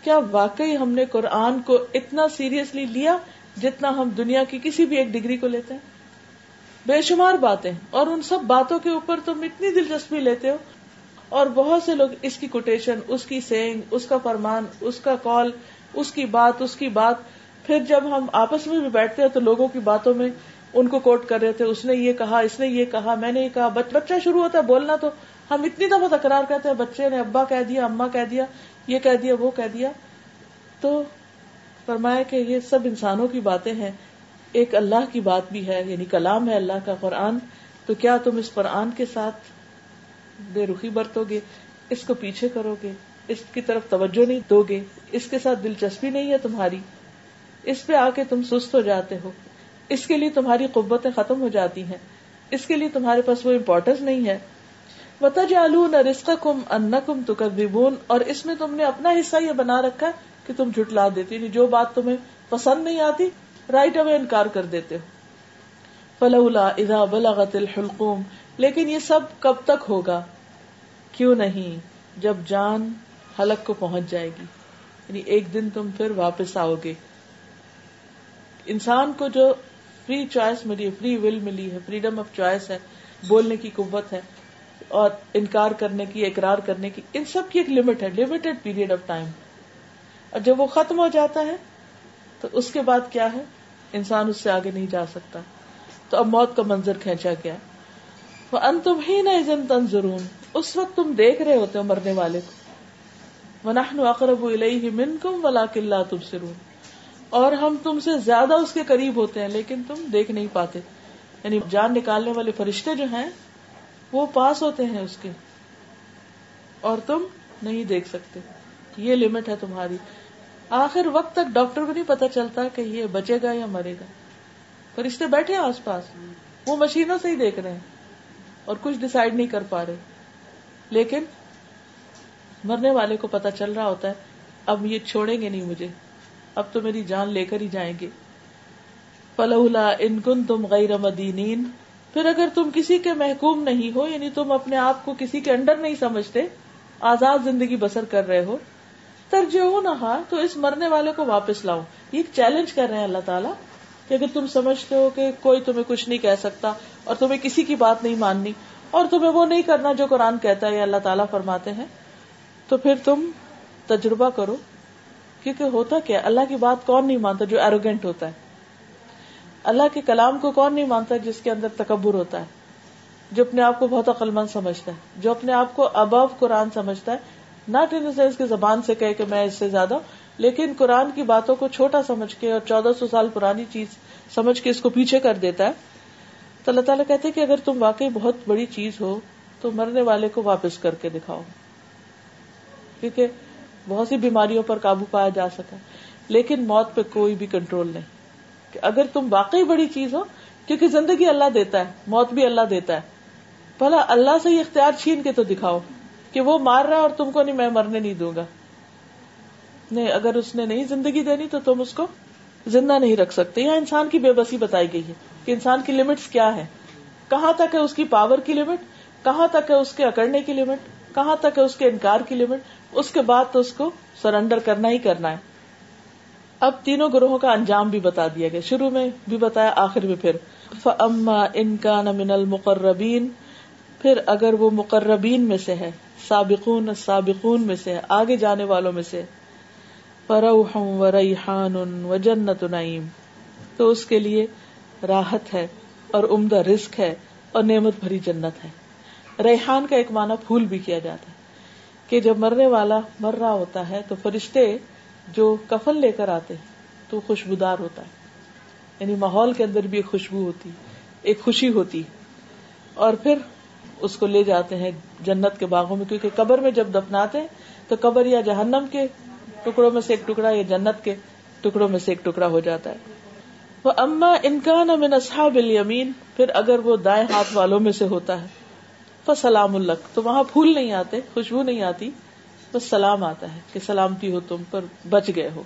A: کیا واقعی ہم نے قرآن کو اتنا سیریسلی لیا جتنا ہم دنیا کی کسی بھی ایک ڈگری کو لیتے ہیں؟ بے شمار باتیں، اور ان سب باتوں کے اوپر تم اتنی دلچسپی لیتے ہو۔ اور بہت سے لوگ اس کی کوٹیشن اس کی سینگ اس کا فرمان، اس کا کال اس کی بات، اس کی بات۔ پھر جب ہم آپس میں بھی بیٹھتے ہیں تو لوگوں کی باتوں میں ان کو کوٹ کر رہے تھے، اس نے یہ کہا، اس نے یہ کہا، میں نے یہ کہا بچہ شروع ہوتا ہے، بولنا تو ہم اتنی دفعہ تکرار کرتے ہیں، بچے نے ابا کہہ دیا اما کہہ دیا، یہ کہہ دیا، وہ کہہ دیا۔ تو فرمایا کہ یہ سب انسانوں کی باتیں ہیں۔ ایک اللہ کی بات بھی ہے یعنی کلام ہے اللہ کا قرآن۔ تو کیا تم اس قرآن کے ساتھ بے رخی برتو گے اس کو پیچھے کرو گے اس کی طرف توجہ نہیں دو گے اس کے ساتھ دلچسپی نہیں ہے تمہاری؟ اس پہ آ کے تم سست ہو جاتے ہو۔ اس کے لیے تمہاری قوتیں ختم ہو جاتی ہیں۔ اس کے لیے تمہارے پاس وہ امپورٹینس نہیں ہے۔ بتا جالو نہ رسک کم ان کم اور اس میں تم نے اپنا حصہ یہ بنا رکھا کہ تم جھٹلا دیتی یعنی جو بات تمہیں پسند نہیں آتی رائٹ اوے انکار کر دیتے ہو۔ فلولا اذا بلغت الحلقوم۔ لیکن یہ سب کب تک ہوگا؟ کیوں نہیں؟ جب جان حلق کو پہنچ جائے گی۔ یعنی ایک دن تم پھر واپس آؤ گے۔ انسان کو جو فری چوائس ملی ہے فری ول ملی ہے فریڈم آف چوائس ہے، بولنے کی قوت ہے اور انکار کرنے کی، اقرار کرنے کی، ان سب کی ایک لمٹ ہے لمیٹڈ پیریڈ آف ٹائم اور جب وہ ختم ہو جاتا ہے، تو اس کے بعد کیا ہے؟ انسان اس سے آگے نہیں جا سکتا۔ تو اب موت کا منظر کھینچا گیا۔ وہ ان تم ہی نہ تنظرون۔ اس وقت تم دیکھ رہے ہوتے ہو مرنے والے کو۔ ونحن اقرب الیہ منکم ولکن لا تبصرون۔ اور ہم تم سے زیادہ اس کے قریب ہوتے ہیں، لیکن تم دیکھ نہیں پاتے۔ یعنی جان نکالنے والے فرشتے جو ہیں وہ پاس ہوتے ہیں اس کے اور تم نہیں دیکھ سکتے یہ لمٹ ہے تمہاری۔ آخر وقت تک ڈاکٹر کو نہیں پتا چلتا کہ یہ بچے گا یا مرے گا۔ فرشتے بیٹھے آس پاس۔ وہ مشینوں سے ہی دیکھ رہے ہیں اور کچھ ڈسائڈ نہیں کر پا رہے۔ لیکن مرنے والے کو پتا چل رہا ہوتا ہے، اب یہ چھوڑیں گے نہیں مجھے۔ اب تو میری جان لے کر ہی جائیں گے۔ فلولا ان کن تم غیر مدینین پھر اگر تم کسی کے محکوم نہیں ہو یعنی تم اپنے آپ کو کسی کے انڈر نہیں سمجھتے، آزاد زندگی بسر کر رہے ہو ترجیح نہ تو اس مرنے والے کو واپس لاؤ۔ یہ چیلنج کر رہے ہیں اللہ تعالیٰ کہ اگر تم سمجھتے ہو کہ کوئی تمہیں کچھ نہیں کہہ سکتا اور تمہیں کسی کی بات نہیں ماننی اور تمہیں وہ نہیں کرنا جو قرآن کہتا ہے یا اللہ تعالیٰ فرماتے ہیں، تو پھر تم تجربہ کرو، کیونکہ ہوتا کیا اللہ کی بات کون نہیں مانتا جو ایروگینٹ ہوتا ہے۔ اللہ کے کلام کو کون نہیں مانتا جس کے اندر تکبر ہوتا ہے؟ جو اپنے آپ کو بہت عقل مند سمجھتا ہے، جو اپنے آپ کو ابو قرآن سمجھتا ہے۔ ناٹ ان سینس کی زبان سے کہے کہ میں اس سے زیادہ لیکن قرآن کی باتوں کو چھوٹا سمجھ کے اور چودہ سو سال پرانی چیز سمجھ کے اس کو پیچھے کر دیتا ہے۔ تو اللہ تعالیٰ کہتے کہ اگر تم واقعی بہت بڑی چیز ہو، تو مرنے والے کو واپس کر کے دکھاؤ۔ کیونکہ بہت سی بیماریوں پر قابو پایا جا سکا لیکن موت پہ کوئی بھی کنٹرول نہیں۔ کہ اگر تم واقعی بڑی چیز ہو، کیونکہ زندگی اللہ دیتا ہے، موت بھی اللہ دیتا ہے۔ بھلا اللہ سے یہ اختیار چھین کے تو دکھاؤ کہ وہ مار رہا اور تم کو نہیں، میں مرنے نہیں دوں گا۔ نہیں، اگر اس نے نہیں زندگی دینی تو تم اس کو زندہ نہیں رکھ سکتے۔ یا انسان کی بے بسی بتائی گئی ہے کہ انسان کی لمٹس کیا ہے کہاں تک ہے اس کی پاور کی لمٹ کہاں تک ہے اس کے اکڑنے کی لمٹ کہاں تک ہے اس کے انکار کی لمٹ اس کے بعد تو اس کو سرنڈر کرنا ہی کرنا ہے۔ اب تینوں گروہوں کا انجام بھی بتا دیا گیا۔ شروع میں بھی بتایا، آخر میں پھر۔ فما ان کا نمن المقربین پھر اگر وہ مقربین میں سے ہے، سابقون سابقون میں سے ہے، آگے جانے والوں میں سے، فروح و ریحان و جنت نعیم تو اس کے لیے راحت ہے اور عمدہ رزق ہے اور نعمت بھری جنت ہے۔ ریحان کا ایک معنی پھول بھی کیا جاتا ہے کہ جب مرنے والا مر رہا ہوتا ہے تو فرشتے جو کفن لے کر آتے تو خوشبودار ہوتا ہے۔ یعنی ماحول کے اندر بھی ایک خوشبو ہوتی، ایک خوشی ہوتی۔ اور پھر اس کو لے جاتے ہیں جنت کے باغوں میں، کیونکہ قبر میں جب دفناتے ہیں، تو قبر یا جہنم کے ٹکڑوں میں سے ایک ٹکڑا یا جنت کے ٹکڑوں میں سے ایک ٹکڑا ہو جاتا ہے۔ وہ اما انکان من اصحاب الیمین پھر اگر وہ دائیں ہاتھ والوں میں سے ہوتا ہے سلام الک تو وہاں پھول نہیں آتے، خوشبو نہیں آتی بس سلام آتا ہے کہ سلامتی ہو تم پر، بچ گئے ہو۔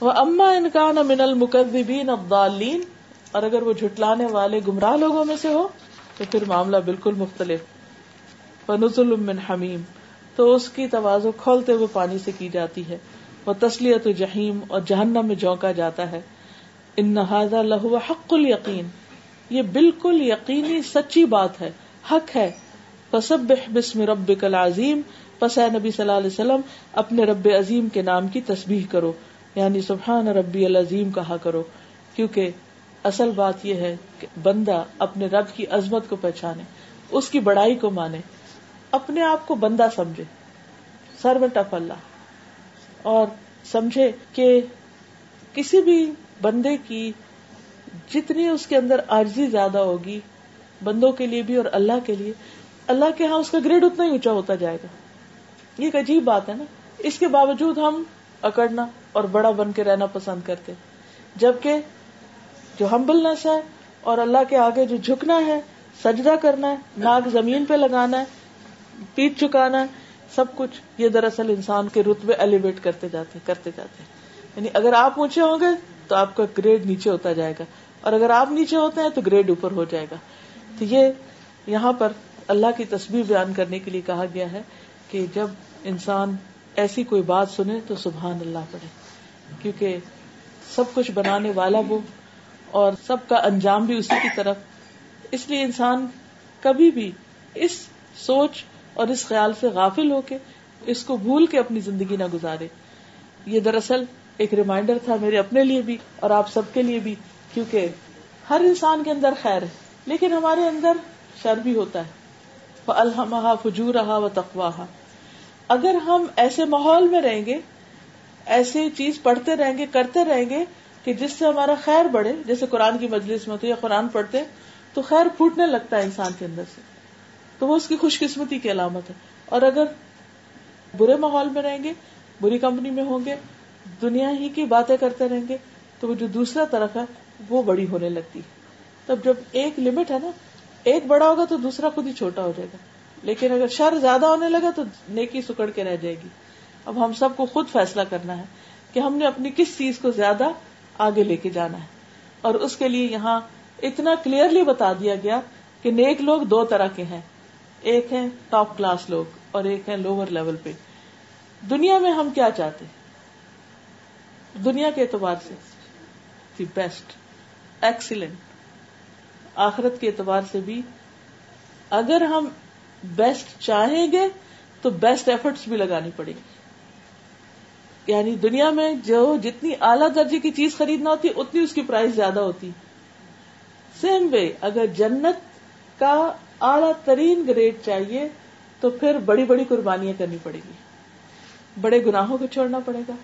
A: وہ اما انکان من المکذبین ابدالین اور اگر وہ جھٹلانے والے گمراہ لوگوں میں سے ہو، تو پھر معاملہ بالکل مختلف۔ فنزل من حمیم، تو اس کی توازو کھولتے ہوئے پانی سے کی جاتی ہے۔ وہ تسلیت جہیم، اور جہنم میں جھونکا جاتا ہے۔ ان نہذا لہو حق ال یقین یہ بالکل یقینی، سچی بات ہے، حق ہے۔ بسم رب کل عظیم پس اے نبی صلی اللہ علیہ وسلم، اپنے رب عظیم کے نام کی تسبیح کرو۔ یعنی سبحان ربی العظیم کہا کرو۔ کیونکہ اصل بات یہ ہے کہ بندہ اپنے رب کی عظمت کو پہچانے، اس کی بڑائی کو مانے، اپنے آپ کو بندہ سمجھے۔ Servant of Allah. اور سمجھے کہ کسی بھی بندے کی جتنی اس کے اندر آرزی زیادہ ہوگی، بندوں کے لیے بھی اور اللہ کے لیے، اللہ کے ہاں اس کا گریڈ اتنا ہی اونچا ہوتا جائے گا۔ یہ ایک عجیب بات ہے نا۔ اس کے باوجود ہم اکڑنا اور بڑا بن کے رہنا پسند کرتے۔ جبکہ جو ہمبلنس ہے اور اللہ کے آگے جو جھکنا ہے، سجدہ کرنا ہے، ناک زمین پہ لگانا ہے، پیٹ چکانا ہے، سب کچھ یہ دراصل انسان کے رتبے ایلیویٹ کرتے جاتے کرتے جاتے۔ یعنی اگر آپ اونچے ہوں گے تو آپ کا گریڈ نیچے ہوتا جائے گا۔ اور اگر آپ نیچے ہوتے ہیں تو گریڈ اوپر ہو جائے گا۔ تو یہ یہاں پر اللہ کی تصویر بیان کرنے کے لیے کہا گیا ہے کہ جب انسان ایسی کوئی بات سنے تو سبحان اللہ پڑھے۔ کیونکہ سب کچھ بنانے والا وہ اور سب کا انجام بھی اسی کی طرف۔ اس لیے انسان کبھی بھی اس سوچ اور اس خیال سے غافل ہو کے اس کو بھول کے اپنی زندگی نہ گزارے۔ یہ دراصل ایک ریمائنڈر تھا میرے اپنے لیے بھی اور آپ سب کے لیے بھی، کیونکہ ہر انسان کے اندر خیر ہے، لیکن ہمارے اندر شر بھی ہوتا ہے۔ وہ الحمہ فجور رہا و تقواہ اگر ہم ایسے ماحول میں رہیں گے، ایسی چیز پڑھتے رہیں گے، کرتے رہیں گے کہ جس سے ہمارا خیر بڑھے، جیسے قرآن کی مجلس میں ہوتی یا قرآن پڑھتے، تو خیر پھوٹنے لگتا ہے انسان کے اندر سے۔ تو وہ اس کی خوش قسمتی کی علامت ہے۔ اور اگر برے ماحول میں رہیں گے، بری کمپنی میں ہوں گے، دنیا ہی کی باتیں کرتے رہیں گے، تو وہ جو دوسرا طرف ہے، وہ بڑی ہونے لگتی ہے۔ تب جب ایک لمٹ ہے نا، ایک بڑا ہوگا تو دوسرا خود ہی چھوٹا ہو جائے گا۔ لیکن اگر شر زیادہ ہونے لگا تو نیکی سکڑ کے رہ جائے گی۔ اب ہم سب کو خود فیصلہ کرنا ہے کہ ہم نے اپنی کس چیز کو زیادہ آگے لے کے جانا ہے۔ اور اس کے لیے یہاں اتنا کلیئرلی بتا دیا گیا کہ نیک لوگ دو طرح کے ہیں۔ ایک ہے ٹاپ کلاس لوگ اور ایک ہے لوور لیول پہ۔ دنیا میں ہم کیا چاہتے دنیا کے اعتبار سے دی بیسٹ ایکسیلنٹ آخرت کے اعتبار سے بھی اگر ہم بیسٹ چاہیں گے تو بیسٹ ایفرٹس بھی لگانی پڑے گی۔ یعنی دنیا میں جو جتنی اعلیٰ درجے کی چیز خریدنا ہوتی اتنی اس کی پرائز زیادہ ہوتی۔ سیم وے اگر جنت کا اعلی ترین گریڈ چاہیے، تو پھر بڑی بڑی قربانیاں کرنی پڑے گی۔ بڑے گناہوں کو چھوڑنا پڑے گا۔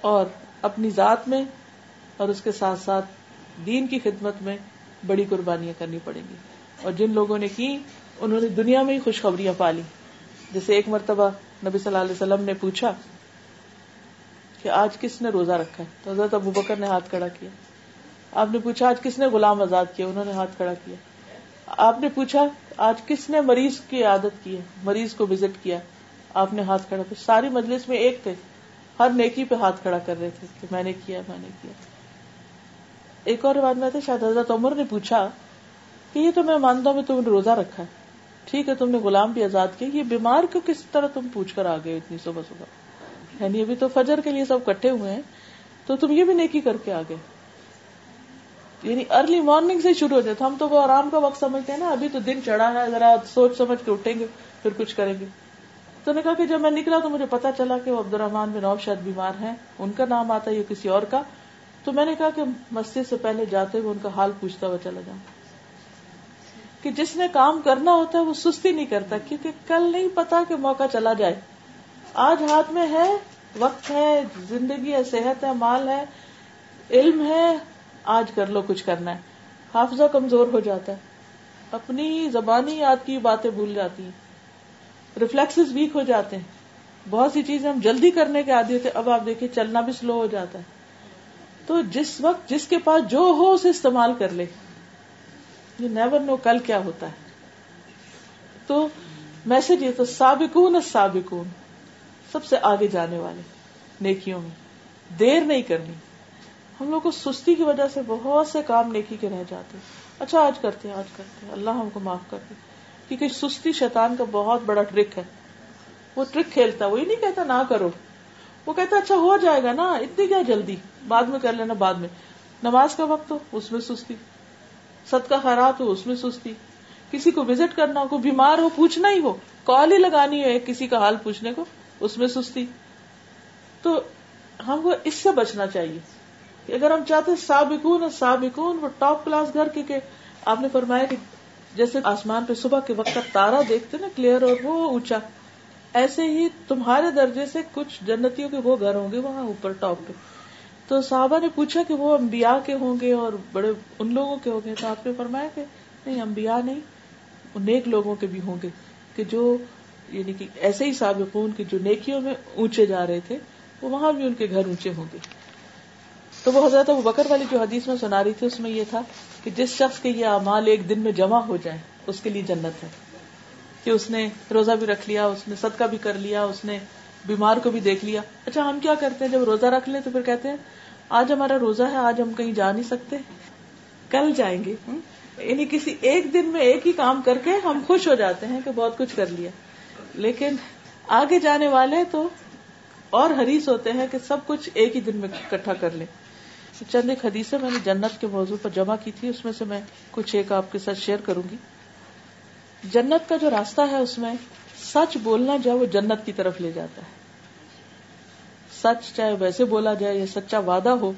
A: اور اپنی ذات میں اور اس کے ساتھ ساتھ دین کی خدمت میں بڑی قربانیاں کرنی پڑیں گی۔ اور جن لوگوں نے کی انہوں نے دنیا میں ہی خوشخبریاں پالی۔ جیسے ایک مرتبہ نبی صلی اللہ علیہ وسلم نے پوچھا کہ آج کس نے روزہ رکھا ہے؟ تو حضرت ابو بکر نے ہاتھ کھڑا کیا۔ آپ نے پوچھا آج کس نے غلام آزاد کیا؟ انہوں نے ہاتھ کھڑا کیا۔ آپ نے پوچھا آج کس نے مریض کی عادت کی ہے؟ مریض کو وزٹ کیا۔ آپ نے ہاتھ کھڑا کیا۔ ساری مجلس میں ایک تھے۔ ہر نیکی پہ ہاتھ کھڑا کر رہے تھے کہ میں نے کیا، میں نے کیا۔ ایک اور بات میں تھے شاید حضرت عمر نے پوچھا کہ یہ تو میں مانتا ہوں تم نے روزہ رکھا ہے۔ ٹھیک ہے، تم نے غلام بھی آزاد کیا یہ بیمار کو کس طرح تم پوچھ کر آ گئے اتنی صبح صبح؟ یعنی ابھی تو فجر کے لیے سب کٹھے ہوئے ہیں، تو تم یہ بھی نیکی کر کے آ گئے یعنی ارلی مارننگ سے شروع ہو جاتا ہم تو وہ آرام کا وقت سمجھتے ہیں نا، ابھی تو دن چڑھا ہے، ذرا سوچ سمجھ کے اٹھیں گے، پھر کچھ کریں گے۔ تو نے کہا کہ جب میں نکلا تو مجھے پتا چلا کہ وہ عبد الرحمان بن شاید بیمار ہیں، ان کا نام آتا ہے یا کسی اور کا۔ تو میں نے کہا کہ مسجد سے پہلے جاتے ہوئے ان کا حال پوچھتا ہوا چلا جاؤں۔ کہ جس نے کام کرنا ہوتا ہے وہ سستی نہیں کرتا، کیونکہ کل نہیں پتا کہ موقع چلا جائے۔ آج ہاتھ میں ہے، وقت ہے، زندگی ہے، صحت ہے، مال ہے، علم ہے، آج کر لو کچھ کرنا ہے۔ حافظہ کمزور ہو جاتا ہے۔ اپنی زبانی یاد کی باتیں بھول جاتی ہیں۔ ریفلیکس ویک ہو جاتے ہیں۔ بہت سی چیزیں ہم جلدی کرنے کے عادی ہوتے اب آپ دیکھیں چلنا بھی سلو ہو جاتا ہے۔ تو جس وقت، جس کے پاس جو ہو، اسے استعمال کر لے۔ یہ نیور نو کل کیا ہوتا ہے۔ تو میسج یہ تو سابقون سابقون۔ سب سے آگے جانے والے نیکیوں میں۔ دیر نہیں کرنی۔ ہم لوگ کو سستی کی وجہ سے بہت سے کام نیکی کے رہ جاتے اچھا آج کرتے ہیں، آج کرتے ہیں۔ اللہ ہم کو معاف کر دے۔ کیونکہ سستی شیطان کا بہت بڑا ٹرک ہے۔ وہ ٹرک کھیلتا وہی نہیں کہتا نہ کرو۔ وہ کہتا اچھا ہو جائے گا نا، اتنی کیا جلدی؟ بعد میں کر لینا، بعد میں۔ نماز کا وقت ہو، اس میں سستی۔ سد کا خیرات ہو، اس میں سستی۔ کسی کو وزٹ کرنا ہو کوئی بیمار ہو، پوچھنا ہی ہو۔ کال ہی لگانی ہے کسی کا حال پوچھنے کو، اس میں سستی۔ تو ہم کو اس سے بچنا چاہیے۔ کہ اگر ہم چاہتے سابقون سابقون، وہ ٹاپ کلاس گھر کے آپ نے فرمایا کہ جیسے آسمان پہ صبح کے وقت تارا دیکھتے نا کلیئر اور وہ اونچا۔ ایسے ہی تمہارے درجے سے کچھ جنتیوں کے وہ گھر ہوں گے وہاں اوپر ٹاپ پہ۔ تو صحابہ نے پوچھا کہ وہ انبیاء کے ہوں گے اور بڑے ان لوگوں کے ہوں گے؟ تو آپ نے فرمایا کہ نہیں، انبیاء نہیں نیک لوگوں کے بھی ہوں گے کہ جو یعنی کہ ایسے ہی سابقون کی جو نیکیوں میں اونچے جا رہے تھے، وہ وہاں بھی ان کے گھر اونچے ہوں گے۔ تو وہ حضرت وہ بکر والی جو حدیث میں سنا رہی تھی، اس میں یہ تھا کہ جس شخص کے یہ اعمال ایک دن میں جمع ہو جائے اس کے لیے جنت ہے۔ کہ اس نے روزہ بھی رکھ لیا، اس نے صدقہ بھی کر لیا، اس نے بیمار کو بھی دیکھ لیا۔ اچھا ہم کیا کرتے ہیں؟ جب روزہ رکھ لیں تو پھر کہتے ہیں آج ہمارا روزہ ہے آج ہم کہیں جا نہیں سکتے۔ کل جائیں گے۔ یعنی کسی ایک دن میں ایک ہی کام کر کے ہم خوش ہو جاتے ہیں کہ بہت کچھ کر لیا۔ لیکن آگے جانے والے تو اور حریص ہوتے ہیں کہ سب کچھ ایک ہی دن میں اکٹھا کر لیں۔ چند ایک حدیث میں نے جنت کے موضوع پر جمع کی تھی اس میں سے میں کچھ ایک آپ کے ساتھ شیئر کروں گی۔ جنت کا جو راستہ ہے اس میں سچ بولنا جو وہ جنت کی طرف لے جاتا ہے۔ سچ چاہے ویسے بولا جائے یا سچا وعدہ ہو،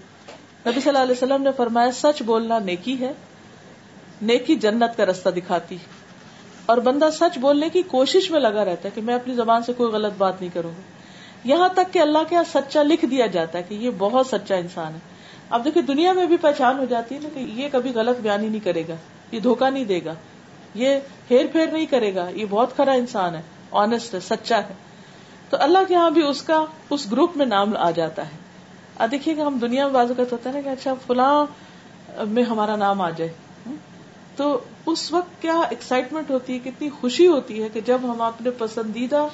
A: نبی صلی اللہ علیہ وسلم نے فرمایا، سچ بولنا نیکی ہے، نیکی جنت کا راستہ دکھاتی اور بندہ سچ بولنے کی کوشش میں لگا رہتا ہے کہ میں اپنی زبان سے کوئی غلط بات نہیں کروں گا۔ یہاں تک کہ اللہ کے یہاں سچا لکھ دیا جاتا ہے کہ یہ بہت سچا انسان ہے۔ اب دیکھیں، دنیا میں بھی پہچان ہو جاتی ہے نا کہ یہ کبھی غلط بیان ہی نہیں کرے گا، یہ دھوکا نہیں دے گا، یہ ہیر پھیر نہیں کرے گا، یہ بہت کھرا انسان ہے آنےسٹ ہے، سچا ہے۔ تو اللہ کے یہاں بھی اس کا اس گروپ میں نام آ جاتا ہے۔ اب دیکھیے کہ ہم دنیا میں بازوقت ہوتا ہے نا کہ اچھا فلاں میں ہمارا نام آ جائے۔ تو اس وقت کیا ایکسائٹمنٹ ہوتی ہے، کتنی خوشی ہوتی ہے کہ جب ہم اپنے پسندیدہ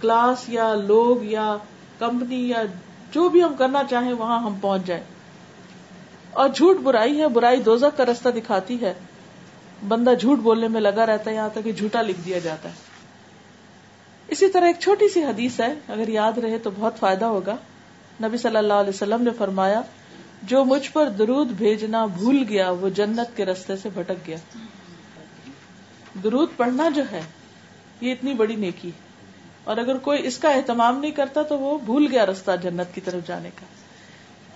A: کلاس یا لوگ یا کمپنی یا جو بھی ہم کرنا چاہیں وہاں ہم پہنچ جائیں۔ اور جھوٹ برائی ہے، برائی دوزک کا رستہ دکھاتی ہے۔ بندہ جھوٹ بولنے میں لگا رہتا ہے، یہاں تک کہ جھوٹا لکھ دیا جاتا ہے۔ اسی طرح ایک چھوٹی سی حدیث ہے، اگر یاد رہے تو بہت فائدہ ہوگا۔ نبی صلی اللہ علیہ وسلم نے فرمایا، جو مجھ پر درود بھیجنا بھول گیا، وہ جنت کے رستے سے بھٹک گیا۔ درود پڑھنا جو ہے، یہ اتنی بڑی نیکی اور اگر کوئی اس کا اہتمام نہیں کرتا، تو وہ بھول گیا رستہ جنت کی طرف جانے کا۔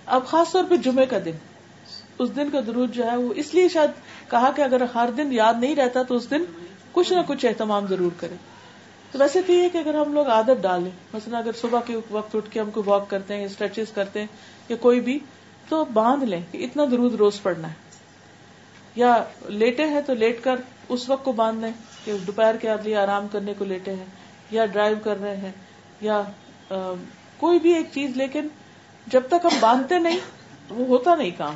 A: اب خاص طور پہ جمعے کا دن۔ اس دن کا درود جو ہے، وہ اس لیے شاید کہا کہ اگر ہر دن یاد نہیں رہتا، تو اس دن کچھ نہ کچھ اہتمام ضرور کرے۔ تو ویسے تو یہ کہ اگر ہم لوگ عادت ڈالیں، مثلا اگر صبح کے وقت اٹھ کے ہم کو واک کرتے ہیں اسٹریچز کرتے ہیں یا کوئی بھی، تو باندھ لیں کہ اتنا درود روز پڑنا ہے۔ یا لیٹے ہیں تو لیٹ کر اس وقت کو باندھ لیں کہ دوپہر کے لیے آرام کرنے کو لیٹے ہیں، یا ڈرائیو کر رہے ہیں، یا کوئی بھی ایک چیز، لیکن جب تک ہم باندھتے نہیں، وہ ہوتا نہیں کام۔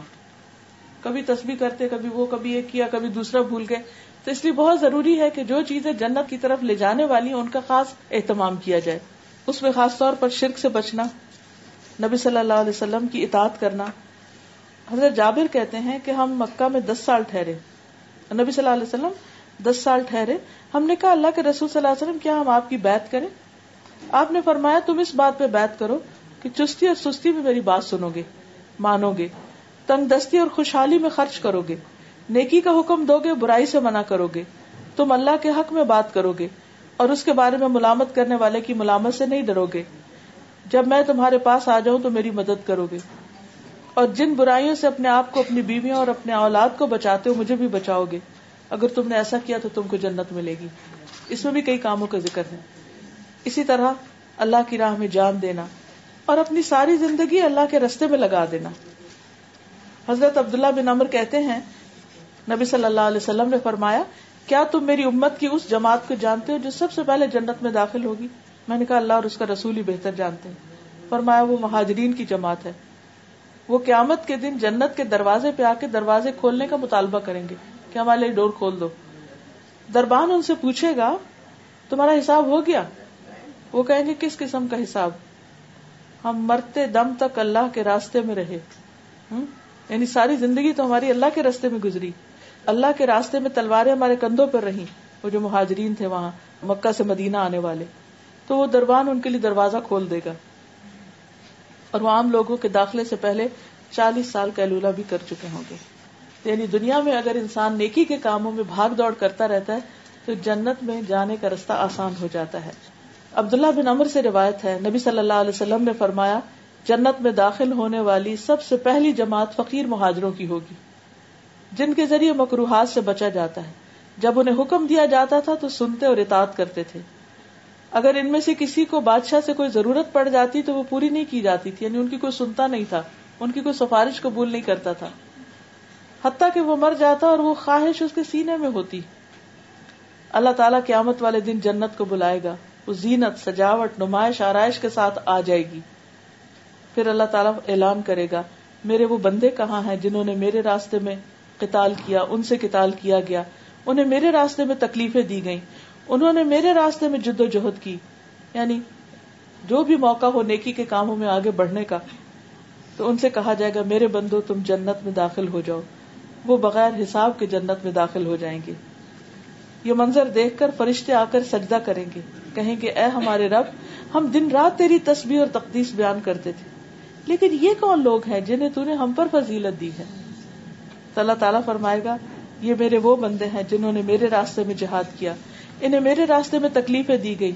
A: کبھی تسبیح کرتے، کبھی وہ، کبھی ایک کیا، کبھی دوسرا بھول گئے۔ تو اس لیے بہت ضروری ہے کہ جو چیزیں جنت کی طرف لے جانے والی ہیں، ان کا خاص اہتمام کیا جائے۔ اس میں خاص طور پر شرک سے بچنا، نبی صلی اللہ علیہ وسلم کی اطاعت کرنا۔ حضرت جابر کہتے ہیں کہ ہم مکہ میں دس سال ٹھہرے۔ نبی صلی اللہ علیہ وسلم، دس سال ٹھہرے۔ ہم نے کہا، اللہ کے رسول صلی اللہ علیہ وسلم، کیا ہم آپ کی بات کریں؟ آپ نے فرمایا، تم اس بات پہ بات کرو کہ چستی اور سستی میں میری بات سنو گے، مانو گے۔ تنگ دستی اور خوشحالی میں خرچ کرو گے۔ نیکی کا حکم دو گے برائی سے منع کرو گے تم اللہ کے حق میں بات کرو گے اور اس کے بارے میں ملامت کرنے والے کی ملامت سے نہیں ڈرو گے جب میں تمہارے پاس آ جاؤں تو میری مدد کرو گے اور جن برائیوں سے اپنے آپ کو، اپنی بیویوں اور اپنے اولاد کو بچاتے ہو، مجھے بھی بچاؤ گے اگر تم نے ایسا کیا تو تم کو جنت ملے گی۔ اس میں بھی کئی کاموں کا ذکر ہے۔ اسی طرح اللہ کی راہ میں جان دینا اور اپنی ساری زندگی اللہ کے رستے میں لگا دینا۔ حضرت عبداللہ بن امر کہتے ہیں نبی صلی اللہ علیہ وسلم نے فرمایا، کیا تم میری امت کی اس جماعت کو جانتے ہو جو سب سے پہلے جنت میں داخل ہوگی؟ میں نے کہا، اللہ اور اس کا رسول ہی بہتر جانتے ہیں۔ فرمایا، وہ مہاجرین کی جماعت ہے۔ وہ قیامت کے دن جنت کے دروازے پہ آ کے دروازے کھولنے کا مطالبہ کریں گے کہ ہمارے ڈور کھول دو۔ دربان ان سے پوچھے گا، تمہارا حساب ہو گیا؟ وہ کہیں گے، کس قسم کا حساب؟ ہم مرتے دم تک اللہ کے راستے میں رہے۔ یعنی ساری زندگی تو ہماری اللہ کے راستے میں گزری۔ اللہ کے راستے میں تلواریں ہمارے کندھوں پر رہی وہ جو مہاجرین تھے وہاں، مکہ سے مدینہ آنے والے۔ تو وہ دربان ان کے لیے دروازہ کھول دے گا۔ اور وہ عام لوگوں کے داخلے سے پہلے چالیس سال کا بھی کر چکے ہوں گے۔ یعنی دنیا میں اگر انسان نیکی کے کاموں میں بھاگ دوڑ کرتا رہتا ہے، تو جنت میں جانے کا رستہ آسان ہو جاتا ہے۔ عبداللہ بن امر سے روایت ہے، نبی صلی اللہ علیہ وسلم نے فرمایا، جنت میں داخل ہونے والی سب سے پہلی جماعت فقیر مہاجروں کی ہوگی۔ جن کے ذریعے مکروحات سے بچا جاتا ہے۔ جب انہیں حکم دیا جاتا تھا تو سنتے اور اطاعت کرتے تھے۔ اگر ان میں سے کسی کو بادشاہ سے کوئی ضرورت پڑ جاتی تو وہ پوری نہیں کی جاتی تھی یعنی ان کی کوئی سنتا نہیں تھا، ان کی کوئی سفارش قبول نہیں کرتا تھا۔ حتیٰ کہ وہ مر جاتا اور وہ خواہش اس کے سینے میں ہوتی۔ اللہ تعالیٰ قیامت والے دن جنت کو بلائے گا۔ وہ زینت، سجاوٹ، نمائش، آرائش کے ساتھ آ جائے گی۔ پھر اللہ تعالیٰ اعلان کرے گا، میرے وہ بندے کہاں ہیں جنہوں نے میرے راستے میں قتال کیا، ان سے قتال کیا گیا۔ انہیں میرے راستے میں تکلیفیں دی گئیں۔ انہوں نے میرے راستے میں جد و جہد کی۔ یعنی جو بھی موقع ہو نیکی کے کاموں میں آگے بڑھنے کا، تو ان سے کہا جائے گا، میرے بندو، تم جنت میں داخل ہو جاؤ۔ وہ بغیر حساب کے جنت میں داخل ہو جائیں گے۔ یہ منظر دیکھ کر فرشتے آ کر سجدہ کریں گے۔ کہیں گے، اے ہمارے رب، ہم دن رات تیری تصویر اور تقدیس بیان کرتے تھے۔ لیکن یہ کون لوگ ہیں جنہیں تو نے ہم پر فضیلت دی ہے؟ تو اللہ تعالیٰ فرمائے گا، یہ میرے وہ بندے ہیں جنہوں نے میرے راستے میں جہاد کیا۔ انہیں میرے راستے میں تکلیفیں دی گئی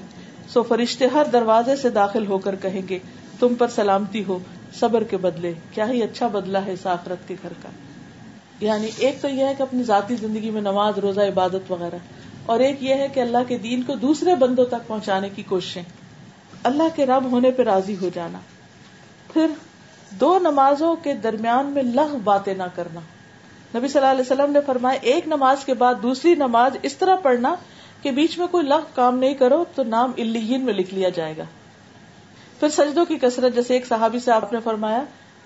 A: سو فرشتے ہر دروازے سے داخل ہو کر کہیں گے، تم پر سلامتی ہو، صبر کے بدلے۔ کیا ہی اچھا بدلا ہے اس آخرت کے گھر کا۔ یعنی ایک تو یہ ہے کہ اپنی ذاتی زندگی میں نماز، روزہ، عبادت وغیرہ۔ اور ایک یہ ہے کہ اللہ کے دین کو دوسرے بندوں تک پہنچانے کی کوششیں۔ اللہ کے رب ہونے پہ راضی ہو جانا۔ پھر دو نمازوں کے درمیان میں لغ باتیں نہ کرنا۔ نبی صلی اللہ علیہ وسلم نے فرمایا، ایک نماز کے بعد دوسری نماز اس طرح پڑھنا کہ بیچ میں کوئی لغ کام نہیں کرو تو نام الین میں لکھ لیا جائے گا۔ پھر سجدوں کی کثرت، جیسے ایک صحابی سے آپ نے فرمایا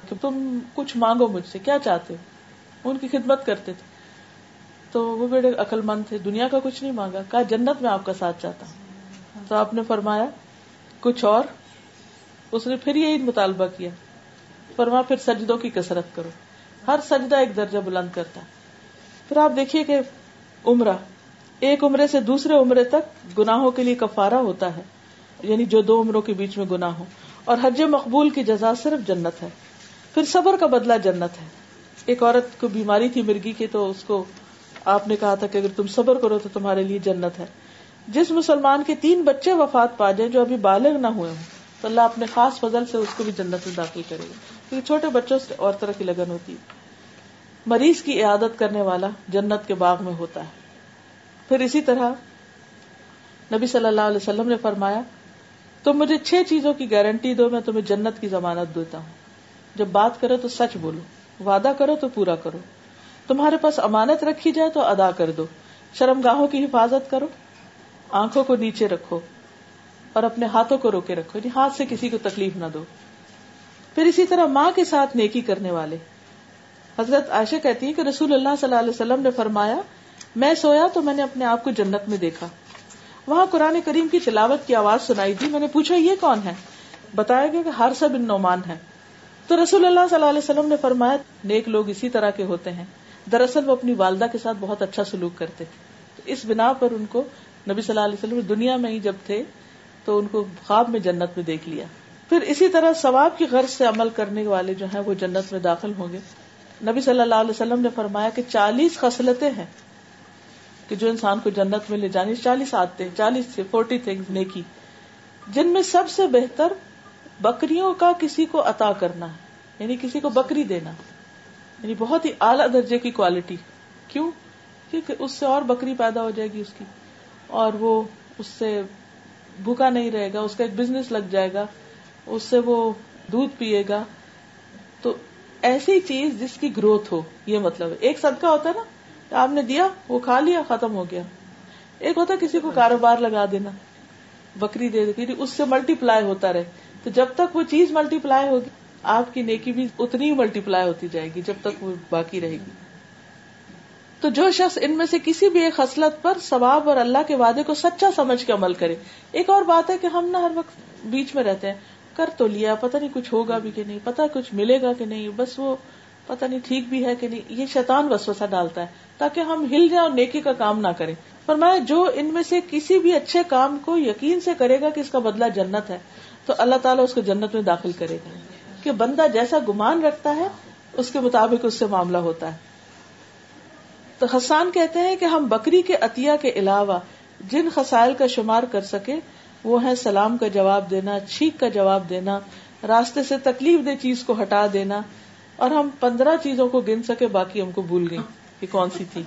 A: کہ تم کچھ مانگو مجھ سے، کیا چاہتے ہو؟ ان کی خدمت کرتے تھے۔ تو وہ بڑے عقل مند تھے، دنیا کا کچھ نہیں مانگا، کہا جنت میں آپ کا ساتھ چاہتا ہوں۔ تو آپ نے فرمایا، کچھ اور؟ اس نے پھر یہی مطالبہ کیا فرما پھر سجدوں کی کثرت کرو۔ ہر سجدہ ایک درجہ بلند کرتا ہے۔ پھر آپ دیکھیے کہ عمرہ، ایک عمرے سے دوسرے عمرے تک گناہوں کے لیے کفارہ ہوتا ہے۔ یعنی جو دو عمروں کے بیچ میں گنا ہو اور حج مقبول کی جزا صرف جنت ہے۔ پھر صبر کا بدلہ جنت ہے۔ ایک عورت کو بیماری تھی مرگی کی تو اس کو آپ نے کہا تھا کہ اگر تم صبر کرو تو تمہارے لیے جنت ہے۔ جس مسلمان کے تین بچے وفات پا جائیں جو ابھی بالغ نہ ہوئے ہوں، تو اللہ اپنے خاص فضل سے اس کو بھی جنت میں داخل کرے گا۔ کیونکہ چھوٹے بچوں سے اور طرح کی لگن ہوتی ہے۔ مریض کی عیادت کرنے والا جنت کے باغ میں ہوتا ہے۔ پھر اسی طرح نبی صلی اللہ علیہ وسلم نے فرمایا تم مجھے چھ چیزوں کی گارنٹی دو، میں تمہیں جنت کی ضمانت دیتا ہوں۔ جب بات کرو تو سچ بولو، وعدہ کرو تو پورا کرو۔ تمہارے پاس امانت رکھی جائے تو ادا کر دو۔ شرم گاہوں کی حفاظت کرو، آنکھوں کو نیچے رکھو اور اپنے ہاتھوں کو روکے رکھو۔ یعنی ہاتھ سے کسی کو تکلیف نہ دو۔ پھر اسی طرح ماں کے ساتھ نیکی کرنے والے۔ حضرت عائشہ کہتی ہے کہ رسول اللہ صلی اللہ علیہ وسلم نے فرمایا، میں سویا تو میں نے اپنے آپ کو جنت میں دیکھا۔ وہاں قرآن کریم کی تلاوت کی آواز سنائی تھی میں نے پوچھا، یہ کون ہے؟ بتایا گیا کہ ہر سب ان نعمان ہے تو رسول اللہ صلی اللہ علیہ وسلم نے فرمایا، نیک لوگ اسی طرح کے ہوتے ہیں۔ دراصل وہ اپنی والدہ کے ساتھ بہت اچھا سلوک کرتے۔ تھے اس بنا پر ان کو نبی صلی اللہ علیہ وسلم دنیا میں ہی جب تھے تو ان کو خواب میں جنت میں دیکھ لیا۔ پھر اسی طرح ثواب کی غرض سے عمل کرنے والے جو ہیں وہ جنت میں داخل ہوں گے۔ نبی صلی اللہ علیہ وسلم نے فرمایا کہ چالیس خصلتیں ہیں کہ جو انسان کو جنت میں لے جانی چالیس آتے چالیس سے فورٹی تھنگ نیکی۔ جن میں سب سے بہتر بکریوں کا کسی کو عطا کرنا ہے یعنی کسی کو بکری دینا۔ یعنی بہت ہی اعلیٰ درجے کی کوالٹی کیوں؟ کیونکہ اس سے اور بکری پیدا ہو جائے گی اس کی، اور وہ اس سے بھوکا نہیں رہے گا، اس کا ایک بزنس لگ جائے گا۔ اس سے وہ دودھ پیے گا، تو ایسی چیز جس کی گروتھ ہو، یہ مطلب ہے۔ ایک صدقہ ہوتا ہے نا آپ نے دیا، وہ کھا لیا، ختم ہو گیا۔ ایک ہوتا کسی کو کاروبار لگا دینا، بکری دے دی اس سے ملٹی پلائی ہوتا رہے۔ تو جب تک وہ چیز ملٹی پلائی ہوگی، آپ کی نیکی بھی اتنی ہی ملٹی پلائی ہوتی جائے گی، جب تک وہ باقی رہے گی۔ تو جو شخص ان میں سے کسی بھی ایک خصلت پر ثواب اور اللہ کے وعدے کو سچا سمجھ کے عمل کرے، ایک اور بات ہے کہ ہم نہ ہر وقت بیچ میں رہتے ہیں۔ کر تو لیا، پتہ نہیں کچھ ہوگا بھی کہ نہیں پتا کچھ ملے گا کہ نہیں، بس وہ پتہ نہیں ٹھیک بھی ہے کہ نہیں، یہ شیطان وسوسہ ڈالتا ہے تاکہ ہم ہل جائیں اور نیکی کا کام نہ کریں۔ فرمایا، جو ان میں سے کسی بھی اچھے کام کو یقین سے کرے گا کہ اس کا بدلہ جنت ہے، تو اللہ تعالیٰ اس کو جنت میں داخل کرے گا۔ کہ بندہ جیسا گمان رکھتا ہے، اس کے مطابق اس سے معاملہ ہوتا ہے۔ تو حسان کہتے ہیں کہ ہم بکری کے عطیہ کے علاوہ جن خسائل کا شمار کر سکے وہ ہے سلام کا جواب دینا، چھینک کا جواب دینا، راستے سے تکلیف دہ چیز کو ہٹا دینا، اور ہم پندرہ چیزوں کو گن سکے، باقی ہم کو بھول گئی کہ کون سی تھی۔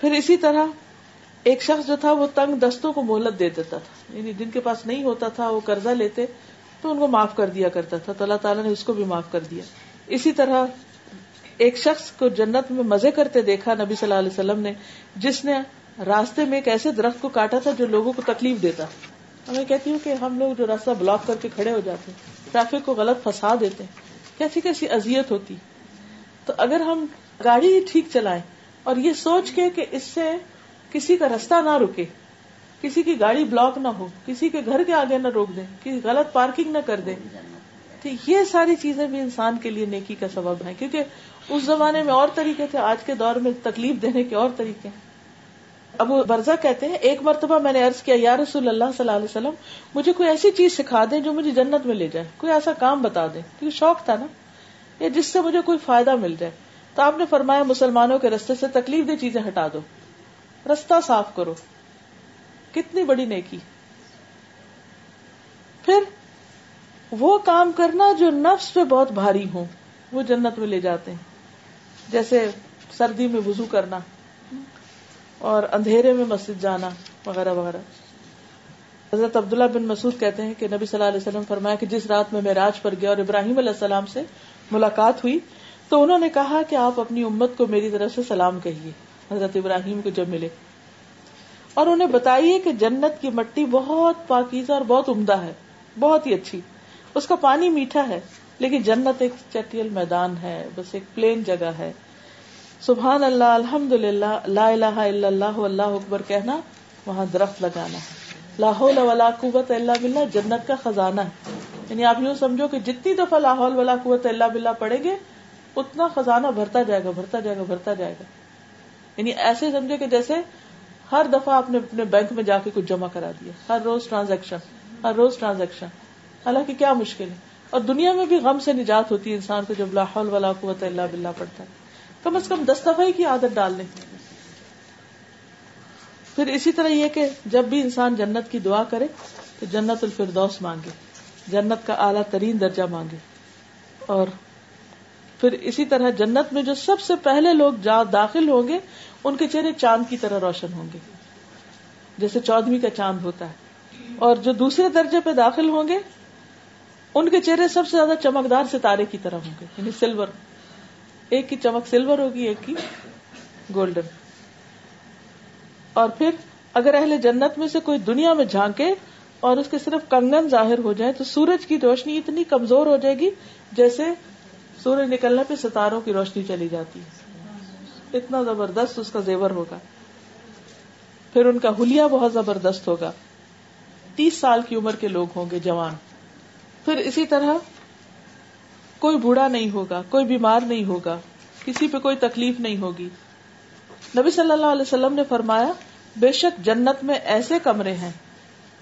A: پھر اسی طرح ایک شخص جو تھا، وہ تنگ دستوں کو مہلت دے دیتا تھا۔ یعنی جن کے پاس نہیں ہوتا تھا، وہ قرضہ لیتے، تو ان کو معاف کر دیا کرتا تھا۔ تو اللہ تعالیٰ نے اس کو بھی معاف کر دیا۔ اسی طرح ایک شخص کو جنت میں مزے کرتے دیکھا نبی صلی اللہ علیہ وسلم نے، جس نے راستے میں ایک ایسے درخت کو کاٹا تھا جو لوگوں کو تکلیف دیتا۔ میں کہتی ہوں کہ ہم لوگ جو راستہ بلاک کر کے کھڑے ہو جاتے ہیں، ٹریفک کو غلط پھنسا دیتے ہیں، کیسی کیسی ازیت ہوتی۔ تو اگر ہم گاڑی ہی ٹھیک چلائیں اور یہ سوچ کے کہ اس سے کسی کا رستہ نہ رکے، کسی کی گاڑی بلاک نہ ہو، کسی کے گھر کے آگے نہ روک دیں، کسی غلط پارکنگ نہ کر دیں، تو یہ ساری چیزیں بھی انسان کے لیے نیکی کا سبب ہے کیونکہ اس زمانے میں اور طریقے تھے، آج کے دور میں تکلیف دینے کے اور طریقے ہیں۔ ابو برزا کہتے ہیں، ایک مرتبہ میں نے ارض کیا، یا رسول اللہ صلی اللہ علیہ وسلم، مجھے کوئی ایسی چیز سکھا دیں جو مجھے جنت میں لے جائے، کوئی ایسا کام بتا دیں، کیونکہ شوق تھا نا، یا جس سے مجھے کوئی فائدہ مل جائے۔ تو آپ نے فرمایا، مسلمانوں کے رستے سے تکلیف دہ چیزیں ہٹا دو۔ رستہ صاف کرو۔ کتنی بڑی نیکی۔ پھر وہ کام کرنا جو نفس پہ بہت بھاری ہو وہ جنت میں لے جاتے ہیں۔ جیسے سردی میں وضو کرنا۔ اور اندھیرے میں مسجد جانا وغیرہ وغیرہ۔ حضرت عبداللہ بن مسعود کہتے ہیں کہ نبی صلی اللہ علیہ وسلم فرمایا کہ جس رات میں راج پر گیا اور ابراہیم علیہ السلام سے ملاقات ہوئی تو انہوں نے کہا کہ آپ اپنی امت کو میری طرف سے سلام کہیے، حضرت ابراہیم کو جب ملے۔ اور انہیں بتائیے کہ جنت کی مٹی بہت پاکیزہ اور بہت عمدہ ہے، بہت ہی اچھی۔ اس کا پانی میٹھا ہے، لیکن جنت ایک چٹیل میدان ہے، بس ایک پلین جگہ ہے۔ سبحان اللہ الحمد للہ لا الہ الا اللہ اللہ اکبر کہنا، وہاں درخت لگانا ہے۔ لاہول ولا قوت اللہ بلّہ جنت کا خزانہ ہے۔ یعنی آپ یوں سمجھو کہ جتنی دفعہ لاہور ولا قوت اللہ بلّہ پڑھیں گے، اتنا خزانہ بھرتا جائے گا، بھرتا جائے گا، بھرتا جائے گا۔ یعنی ایسے سمجھے کہ جیسے ہر دفعہ آپ نے اپنے بینک میں جا کے کچھ جمع کرا دیا، ہر روز ٹرانزیکشن، ہر روز ٹرانزیکشن۔ حالانکہ کیا مشکل ہے۔ اور دنیا میں بھی غم سے نجات ہوتی ہے انسان کو جب لاہور ولا قوت اللہ بلّہ پڑتا ہے۔ کم از کم دس دفعہ کی عادت ڈال لیں۔ پھر اسی طرح یہ کہ جب بھی انسان جنت کی دعا کرے تو جنت الفردوس مانگے، جنت کا اعلیٰ ترین درجہ مانگے۔ اور پھر اسی طرح جنت میں جو سب سے پہلے لوگ جا داخل ہوں گے، ان کے چہرے چاند کی طرح روشن ہوں گے۔ جیسے چودہویں کا چاند ہوتا ہے۔ اور جو دوسرے درجے پہ داخل ہوں گے، ان کے چہرے سب سے زیادہ چمکدار ستارے کی طرح ہوں گے یعنی سلور۔ ایک کی چمک سلور ہوگی، ایک کی گولڈن اور پھر اگر اہل جنت میں سے کوئی دنیا میں جھانکے اور اس کے صرف کنگن ظاہر ہو جائے تو سورج کی روشنی اتنی کمزور ہو جائے گی جیسے سورج نکلنے پہ ستاروں کی روشنی چلی جاتی ہے۔ اتنا زبردست اس کا زیور ہوگا۔ پھر ان کا ہولیا بہت زبردست ہوگا۔ تیس سال کی عمر کے لوگ ہوں گے جوان۔ پھر اسی طرح کوئی بوڑھا نہیں ہوگا، کوئی بیمار نہیں ہوگا، کسی پہ کوئی تکلیف نہیں ہوگی۔ نبی صلی اللہ علیہ وسلم نے فرمایا، بے شک جنت میں ایسے کمرے ہیں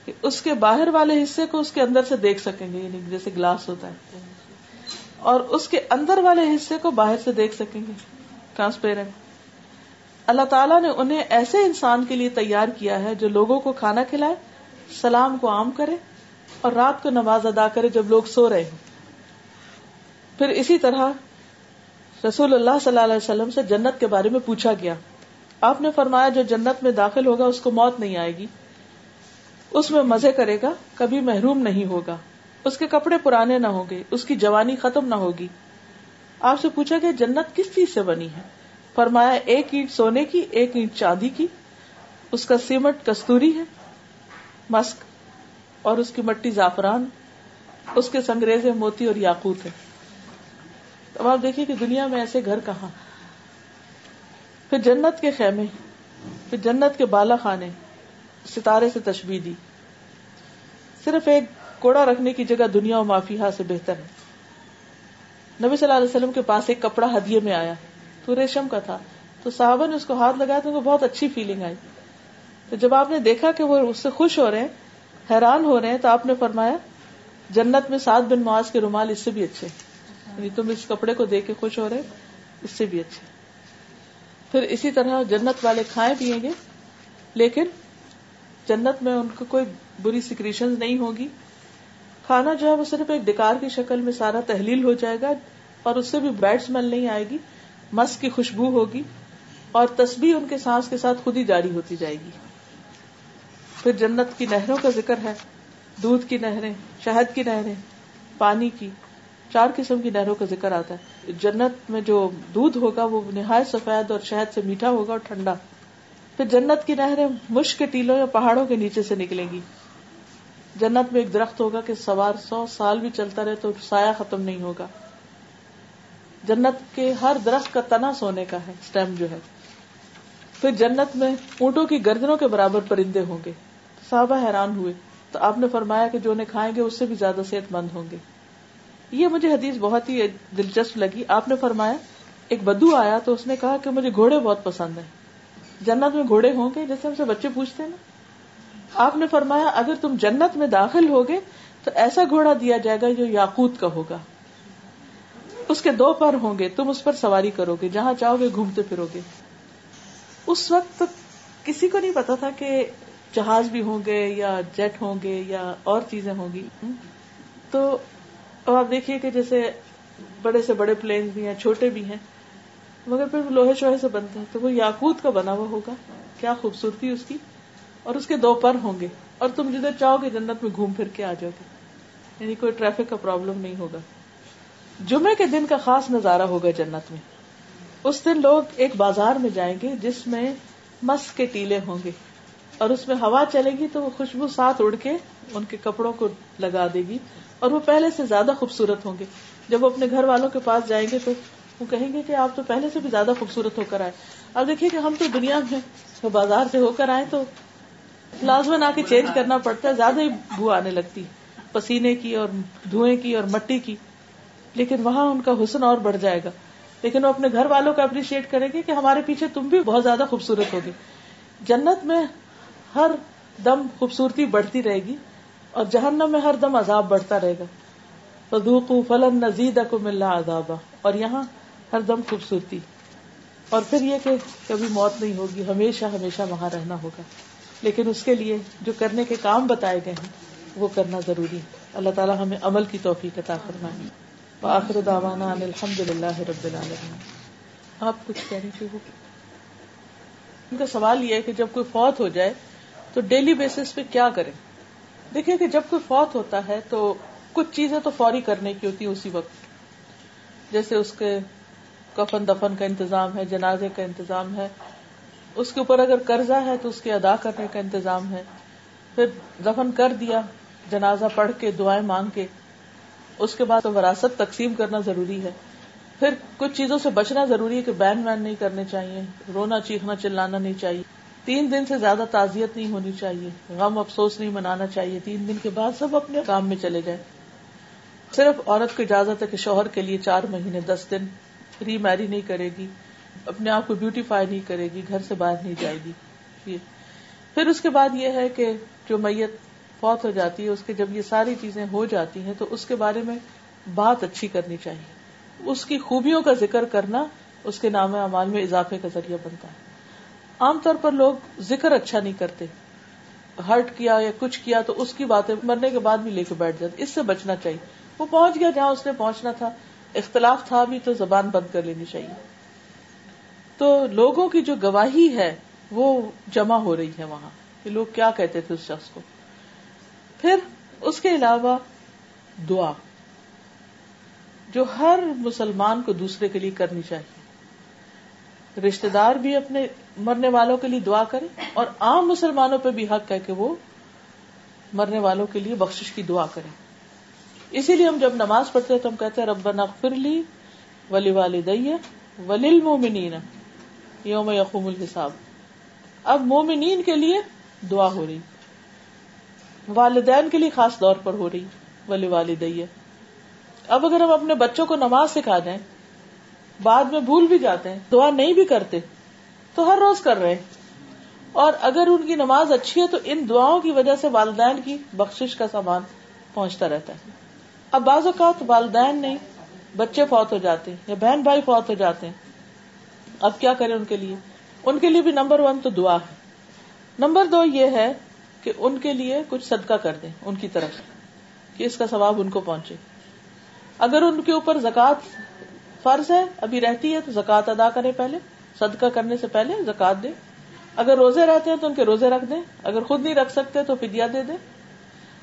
A: کہ اس کے باہر والے حصے کو اس کے اندر سے دیکھ سکیں گے یعنی جیسے گلاس ہوتا ہے۔ اور اس کے اندر والے حصے کو باہر سے دیکھ سکیں گے۔ ٹرانسپیرنٹ اللہ تعالیٰ نے انہیں ایسے انسان کے لیے تیار کیا ہے جو لوگوں کو کھانا کھلائے، سلام کو عام کرے اور رات کو نماز ادا کرے جب لوگ سو رہے ہوں۔ پھر اسی طرح رسول اللہ صلی اللہ علیہ وسلم سے جنت کے بارے میں پوچھا گیا۔ آپ نے فرمایا جو جنت میں داخل ہوگا اس کو موت نہیں آئے گی۔ اس میں مزے کرے گا، کبھی محروم نہیں ہوگا۔ اس کے کپڑے پرانے نہ ہوں گے، اس کی جوانی ختم نہ ہوگی۔ آپ سے پوچھا گیا، جنت کس چیز سے بنی ہے؟ فرمایا، ایک اینٹ سونے کی، ایک اینٹ چاندی کی۔ اس کا سیمٹ کستوری ہے، مسک، اور اس کی مٹی زعفران۔ اس کے سنگریز موتی اور یاقوت ہے۔ اب آپ دیکھیے کہ دنیا میں ایسے گھر کہاں؟ پھر جنت کے خیمے، پھر جنت کے بالا خانے ستارے سے تشبیح دی صرف ایک کوڑا رکھنے کی جگہ دنیا و مافیا سے بہتر ہے۔ نبی صلی اللہ علیہ وسلم کے پاس ایک کپڑا ہدیے میں آیا۔ تو ریشم کا تھا۔ تو صحابہ نے اس کو ہاتھ لگایا تو ان کو بہت اچھی فیلنگ آئی۔ تو جب آپ نے دیکھا کہ وہ اس سے خوش ہو رہے ہیں، حیران ہو رہے ہیں، تو آپ نے فرمایا، جنت میں سات بن معاذ کے رومال اس سے بھی اچھے یعنی تم اس کپڑے کو دیکھ کے خوش ہو رہے اس سے بھی اچھے پھر اسی طرح جنت والے کھائے پیئیں گے، لیکن جنت میں ان کو کوئی بری سیکریشن نہیں ہوگی۔ کھانا جو ہے وہ صرف ایک ڈکار کی شکل میں سارا تحلیل ہو جائے گا اور اس سے بھی بیڈ اسمیل نہیں آئے گی، مس کی خوشبو ہوگی اور تسبیح ان کے سانس کے ساتھ خود ہی جاری ہوتی جائے گی۔ پھر جنت کی نہروں کا ذکر ہے، دودھ کی نہریں، شہد کی نہریں، پانی کی۔ چار قسم کی نہروں کا ذکر آتا ہے۔ جنت میں جو دودھ ہوگا وہ نہایت سفید اور شہد سے میٹھا ہوگا اور ٹھنڈا۔ پھر جنت کی نہریں مشک کے ٹیلوں یا پہاڑوں کے نیچے سے نکلیں گی۔ جنت میں ایک درخت ہوگا کہ سوار سو سال بھی چلتا رہے تو سایہ ختم نہیں ہوگا۔ جنت کے ہر درخت کا تنا سونے کا ہے اسٹیم جو ہے۔ پھر جنت میں اونٹوں کی گردنوں کے برابر پرندے ہوں گے۔ صحابہ حیران ہوئے۔ تو آپ نے فرمایا کہ جو انہیں کھائیں گے، اس سے بھی زیادہ صحت مند ہوں گے۔ یہ مجھے حدیث بہت ہی دلچسپ لگی۔ آپ نے فرمایا، ایک بدو آیا تو اس نے کہا کہ مجھے گھوڑے بہت پسند ہیں۔ جنت میں گھوڑے ہوں گے جیسے ہم سے بچے پوچھتے ہیں نا۔ آپ نے فرمایا، اگر تم جنت میں داخل ہوگے تو ایسا گھوڑا دیا جائے گا جو یاقوت کا ہوگا۔ اس کے دو پر ہوں گے، تم اس پر سواری کرو گے، جہاں چاہو گے گھومتے پھرو گے۔ اس وقت کسی کو نہیں پتا تھا کہ جہاز بھی ہوں گے یا جیٹ ہوں گے یا اور چیزیں ہوں گی۔ تو اور آپ دیکھیے کہ جیسے بڑے سے بڑے پلین بھی ہیں، چھوٹے بھی ہیں، مگر پھر لوہے شوہے سے بنتے ہیں، تو وہ یاقوت کا بنا ہوا ہوگا۔ کیا خوبصورتی اس کی؟ اور اس کے دو پر ہوں گے۔ اور تم جدھر چاہو گے جنت میں گھوم پھر کے آ جاؤ گے۔ یعنی کوئی ٹریفک کا پرابلم نہیں ہوگا۔ جمعے کے دن کا خاص نظارہ ہوگا جنت میں۔ اس دن لوگ ایک بازار میں جائیں گے جس میں مس کے ٹیلے ہوں گے۔ اور اس میں ہوا چلے گی تو وہ خوشبو ساتھ اڑ کے ان کے کپڑوں کو لگا دے گی۔ اور وہ پہلے سے زیادہ خوبصورت ہوں گے۔ جب وہ اپنے گھر والوں کے پاس جائیں گے تو وہ کہیں گے کہ آپ تو پہلے سے بھی زیادہ خوبصورت ہو کر آئے۔ اب دیکھیے کہ ہم تو دنیا میں بازار سے ہو کر آئے تو پلازمن آ کے چینج کرنا پڑتا ہے، زیادہ ہی بو آنے لگتی پسینے کی اور دھوئیں کی اور مٹی کی۔ لیکن وہاں ان کا حسن اور بڑھ جائے گا۔ لیکن وہ اپنے گھر والوں کو اپریشیٹ کریں گے کہ ہمارے پیچھے تم بھی بہت زیادہ خوبصورت ہوگی جنت میں ہر دم خوبصورتی بڑھتی رہے گی۔ اور جہنم میں ہر دم عذاب بڑھتا رہے گا۔ فلن نزید کو ملنا عذاب اور یہاں ہر دم خوبصورتی۔ اور پھر یہ کہ کبھی موت نہیں ہوگی، ہمیشہ ہمیشہ وہاں رہنا ہوگا۔ لیکن اس کے لیے جو کرنے کے کام بتائے گئے ہیں، وہ کرنا ضروری ہے۔ اللہ تعالیٰ ہمیں عمل کی توفیق عطا کرنا ہے آخر دعوانا الحمد للہ رب العالمین۔ آپ کچھ کہہ رہی ان کا سوال یہ ہے کہ جب کوئی فوت ہو جائے، تو ڈیلی بیسس پہ کیا کریں؟ دیکھیں کہ جب کوئی فوت ہوتا ہے تو کچھ چیزیں تو فوری کرنے کی ہوتی اسی وقت۔ جیسے اس کے کفن دفن کا انتظام ہے، جنازے کا انتظام ہے۔ اس کے اوپر اگر قرضہ ہے تو اس کے ادا کرنے کا انتظام ہے۔ پھر دفن کر دیا، جنازہ پڑھ کے، دعائیں مانگ کے۔ اس کے بعد وراثت تقسیم کرنا ضروری ہے۔ پھر کچھ چیزوں سے بچنا ضروری ہے کہ بین وین نہیں کرنے چاہیے، رونا، چیخنا، چلانا نہیں چاہیے۔ تین دن سے زیادہ تعزیت نہیں ہونی چاہیے، غم افسوس نہیں منانا چاہیے۔ تین دن کے بعد سب اپنے کام میں چلے جائیں صرف عورت کو اجازت ہے کہ شوہر کے لیے چار مہینے، دس دن ری میری نہیں کرے گی، اپنے آپ کو بیوٹیفائی نہیں کرے گی، گھر سے باہر نہیں جائے گی۔ پھر اس کے بعد یہ ہے کہ جو میت فوت ہو جاتی ہے، اس کے جب یہ ساری چیزیں ہو جاتی ہیں، تو اس کے بارے میں بات اچھی کرنی چاہیے۔ اس کی خوبیوں کا ذکر کرنا، اس کے نام اعمال میں اضافے کا ذریعہ بنتا ہے۔ عام طور پر لوگ ذکر اچھا نہیں کرتے۔ ہرٹ کیا یا کچھ کیا تو اس کی باتیں مرنے کے بعد بھی لے کے بیٹھ جاتے۔ اس سے بچنا چاہیے۔ وہ پہنچ گیا جہاں اس نے پہنچنا تھا۔ اختلاف تھا بھی تو زبان بند کر لینی چاہیے۔ تو لوگوں کی جو گواہی ہے وہ جمع ہو رہی ہے وہاں۔ کہ لوگ کیا کہتے تھے اس شخص کو۔ پھر اس کے علاوہ دعا۔ جو ہر مسلمان کو دوسرے کے لیے کرنی چاہیے۔ رشتے دار بھی اپنے مرنے والوں کے لیے دعا کرے اور عام مسلمانوں پہ بھی حق ہے کہ وہ مرنے والوں کے لیے بخش کی دعا کرے۔ اسی لیے ہم جب نماز پڑھتے ہیں تو ہم کہتے ہیں رب نغفر لی ولی والدی ولیل مومنین یوم یقوم الحساب۔ اب مومنین کے لیے دعا ہو رہی، والدین کے لیے خاص طور پر ہو رہی ولی والدی اب اگر ہم اپنے بچوں کو نماز سکھا دیں بعد میں بھول بھی جاتے ہیں، دعا نہیں بھی کرتے، تو ہر روز کر رہے ہیں۔ اور اگر ان کی نماز اچھی ہے تو ان دعاؤں کی وجہ سے والدین کی بخش کا سامان پہنچتا رہتا ہے۔ اب بعض اوقات والدین نہیں، بچے فوت ہو جاتے ہیں یا بہن بھائی فوت ہو جاتے ہیں۔ اب کیا کریں ان کے لیے؟ ان کے لیے بھی نمبر ون تو دعا ہے۔ نمبر دو یہ ہے کہ ان کے لیے کچھ صدقہ کر دیں ان کی طرف، کہ اس کا ثواب ان کو پہنچے۔ اگر ان کے اوپر زکات فرض ہے، ابھی رہتی ہے تو زکات ادا کرے پہلے، صدقہ کرنے سے پہلے زکات دے اگر روزے رہتے ہیں تو ان کے روزے رکھ دیں۔ اگر خود نہیں رکھ سکتے تو فدیا دے دیں۔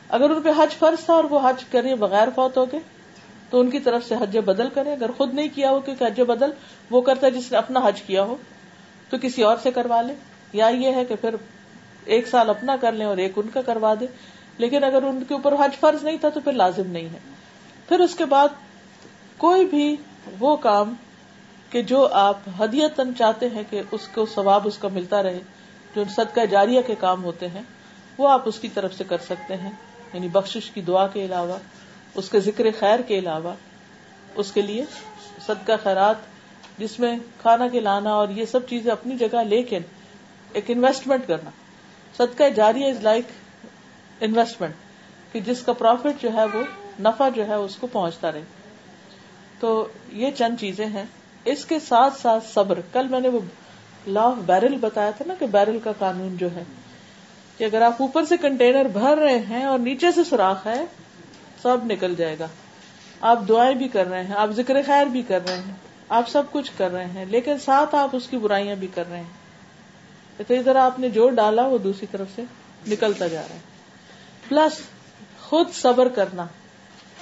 A: اگر ان پہ حج فرض تھا اور وہ حج کرے بغیر فوت ہو گئے تو ان کی طرف سے حج بدل کرے اگر خود نہیں کیا ہو کیونکہ حج بدل، وہ کرتا ہے جس نے اپنا حج کیا ہو، تو کسی اور سے کروا لے یا یہ ہے کہ پھر ایک سال اپنا کر لیں اور ایک ان کا کروا دے لیکن اگر ان کے اوپر حج فرض نہیں تھا تو پھر لازم نہیں ہے۔ پھر اس کے بعد کوئی بھی وہ کام کہ جو آپ ہدیتن چاہتے ہیں کہ اس کو ثواب اس کا ملتا رہے، جو صدقہ جاریہ کے کام ہوتے ہیں، وہ آپ اس کی طرف سے کر سکتے ہیں یعنی بخشش کی دعا کے علاوہ، اس کے ذکر خیر کے علاوہ، اس کے لیے صدقہ خیرات، جس میں کھانا کے لانا اور یہ سب چیزیں اپنی جگہ لیکن ایک انویسٹمنٹ کرنا۔ صدقہ جاری از لائک انویسٹمنٹ کہ جس کا پروفٹ جو ہے وہ نفع جو ہے اس کو پہنچتا رہے۔ تو یہ چند چیزیں ہیں۔ اس کے ساتھ ساتھ صبر۔ کل میں نے وہ لا آف بیرل بتایا تھا نا کہ بیرل کا قانون جو ہے، کہ اگر آپ اوپر سے کنٹینر بھر رہے ہیں اور نیچے سے سوراخ ہے، سب نکل جائے گا۔ آپ دعائیں بھی کر رہے ہیں، آپ ذکر خیر بھی کر رہے ہیں، آپ سب کچھ کر رہے ہیں، لیکن ساتھ آپ اس کی برائیاں بھی کر رہے ہیں۔ تو ادھر آپ نے جو ڈالا وہ دوسری طرف سے نکلتا جا رہا ہے۔ پلس خود صبر کرنا۔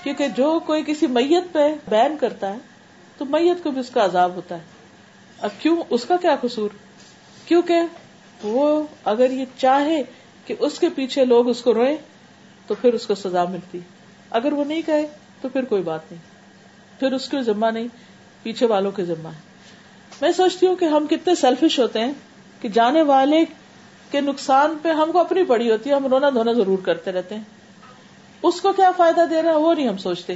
A: کیونکہ جو کوئی کسی میت پہ بین کرتا ہے، تو میت کو بھی اس کا عذاب ہوتا ہے۔ اب کیوں؟ اس کا کیا قصور؟ کیونکہ وہ اگر یہ چاہے کہ اس کے پیچھے لوگ اس کو روئیں، تو پھر اس کو سزا ملتی۔ اگر وہ نہیں کہے، تو پھر کوئی بات نہیں۔ پھر اس کے ذمہ نہیں، پیچھے والوں کے ذمہ ہے۔ میں سوچتی ہوں کہ ہم کتنے سیلفش ہوتے ہیں کہ جانے والے کے نقصان پہ ہم کو اپنی پڑی ہوتی ہے، ہم رونا دھونا ضرور کرتے رہتے ہیں۔ اس کو کیا فائدہ دے رہا ہے؟ وہ نہیں ہم سوچتے۔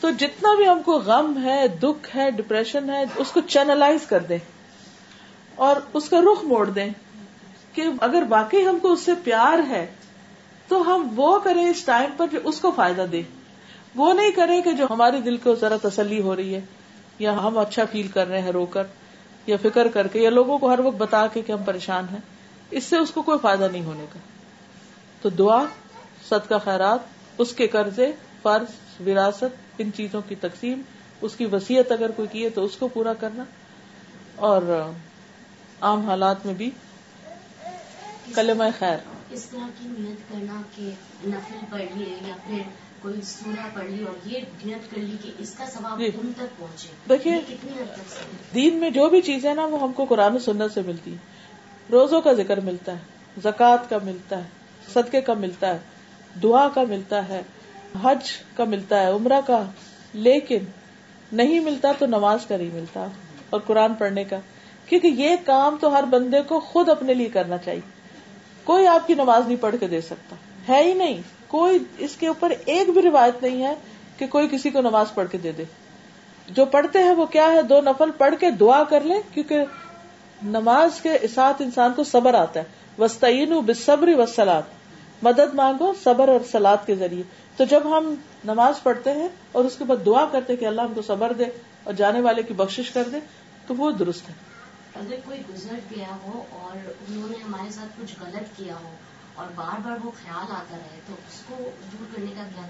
A: تو جتنا بھی ہم کو غم ہے، دکھ ہے ڈپریشن ہے، اس کو چینلائز کر دیں۔ اور اس کا رخ موڑ دیں کہ اگر باقی ہم کو اس سے پیار ہے، تو ہم وہ کریں اس ٹائم پر جو اس کو فائدہ دے۔ وہ نہیں کریں کہ جو ہمارے دل کو ذرا تسلی ہو رہی ہے، یا ہم اچھا فیل کر رہے ہیں رو کر، یا فکر کر کے، یا لوگوں کو ہر وقت بتا کے کہ ہم پریشان ہیں۔ اس سے اس کو کوئی فائدہ نہیں ہونے کا۔ تو دعا، صدقہ، خیرات اس کے قرضے فرض وراثت ان چیزوں کی تقسیم اس کی وسیعت اگر کوئی کی ہے تو اس کو پورا کرنا۔ اور عام حالات میں بھی کلمہ خیر۔
B: اس طرح کی نیت کرنا کہ نفل پڑھ لیے یا پھر کوئی سورہ پڑھ لی اور یہ نیت کر لی کہ اس کا ثواب
A: جی۔
B: تم تک پہنچے۔
A: دیکھیے؟ دین میں جو بھی چیزیں نا وہ ہم کو قرآن و سنت سے ملتی۔ روزوں کا ذکر ملتا ہے زکوٰۃ کا ملتا ہے صدقے کا ملتا ہے۔ دعا کا ملتا ہے، حج کا ملتا ہے، عمرہ کا، لیکن نہیں ملتا تو نماز کا نہیں ملتا، اور قرآن پڑھنے کا۔ کیونکہ یہ کام تو ہر بندے کو خود اپنے لیے کرنا چاہیے۔ کوئی آپ کی نماز نہیں پڑھ کے دے سکتا۔ ہے ہی نہیں۔ کوئی اس کے اوپر ایک بھی روایت نہیں ہے کہ کوئی کسی کو نماز پڑھ کے دے دے۔ جو پڑھتے ہیں وہ کیا ہے؟ دو نفل پڑھ کے دعا کر لے کیونکہ نماز کے ساتھ انسان کو صبر آتا ہے۔ وسطین بصبر وسلاد مدد مانگو صبر اور سلاد کے ذریعے۔ تو جب ہم نماز پڑھتے ہیں اور اس کے بعد دعا کرتے ہیں کہ اللہ ہم کو صبر دے اور جانے والے کی بخشش کر دے تو وہ درست ہے۔
B: اگر کوئی گزر گیا ہو اور انہوں نے ہمارے ساتھ کچھ غلط کیا ہو اور بار بار وہ خیال آتا رہے تو اس کو دور کرنے کا کیا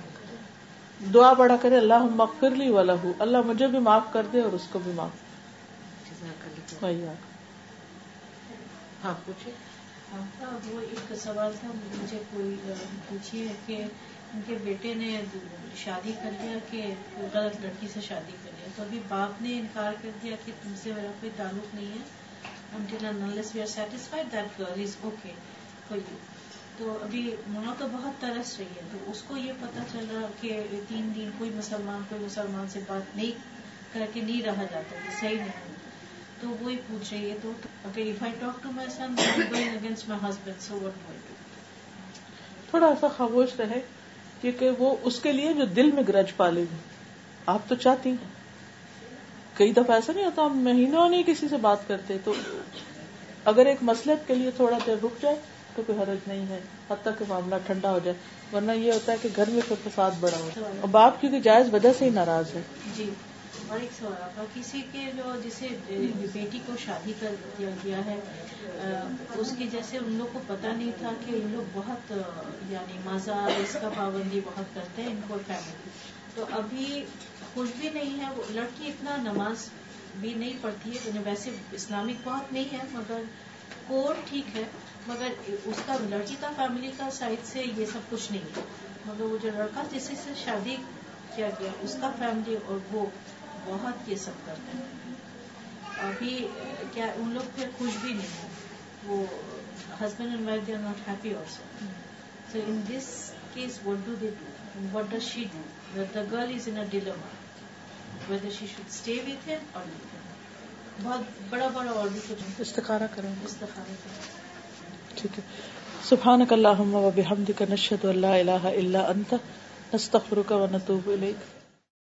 A: دعا بڑا کرے اللہ مغفر لی والا ہوں اللہ مجھے بھی معاف کر دے اور اس کو بھی معاف وہی آپ
C: وہ ایک سوال تھا، مجھے کوئی پوچھی ہے کہ ان کے بیٹے نے شادی کر لیا کہ غلط لڑکی سے شادی کر لیا تو ابھی باپ نے انکار کر دیا کہ تم سے میرا کوئی تعلق نہیں ہے۔ تو ابھی ماں تو بہت ترس رہی ہے۔ تو اس کو یہ پتا چل رہا کہ تین دن کوئی مسلمان کوئی مسلمان سے بات نہیں کر کے نہیں رہا جاتا صحیح نہیں۔ تو وہی پوچھ رہی ہے تو اگر if I talk to my son going against my husband so what
A: تھوڑا ایسا خاموش رہے کیونکہ وہ اس کے لیے جو دل میں گرج پالے گی۔ آپ تو چاہتی ہیں۔ کئی دفعہ ایسا نہیں ہوتا ہم مہینوں نہیں کسی سے بات کرتے تو اگر ایک مسلط کے لیے تھوڑا دیر رک جائے تو کوئی حرج نہیں ہے حد تک کہ معاملہ ٹھنڈا ہو جائے ورنہ یہ ہوتا ہے کہ گھر میں پھر فساد بڑا ہو۔ اور باپ کیونکہ جائز وجہ سے ہی ناراض ہے
C: جی۔ اور ایک سوال آپ کا کسی کے جو جسے بیٹی کو شادی کر دیا گیا ہے اس کی جیسے ان لوگ کو پتہ نہیں تھا کہ ان لوگ بہت یعنی مزہ، اس کا پابندی بہت کرتے ہیں ان کو فیملی تو ابھی خوش بھی نہیں ہے، وہ لڑکی اتنا نماز بھی نہیں پڑتی ہے یعنی ویسے اسلامک بہت نہیں ہے، مگر کوڈ ٹھیک ہے، مگر اس کا لڑکی کا فیملی کا سائڈ سے یہ سب کچھ نہیں ہے۔ مگر وہ جو لڑکا جس سے شادی کیا گیا، اس کا فیملی اور وہ بہت یہ سب کرتے ہیں۔ ابھی کیا ان لوگ پھر خوش بھی نہیں ہے وہ husband and wife they are not happy also so in this case what do they do what does she do the girl is in dilemma whether she should stay with him اور بہت بڑا بڑا اور بھی کچھ
A: استخارہ کریں۔
C: استخارہ کریں۔
A: ٹھیک ہے۔ سبحانک اللہم و بحمدک نشہد اللہ الہ الا انت نستغفرک و نتوب الیک۔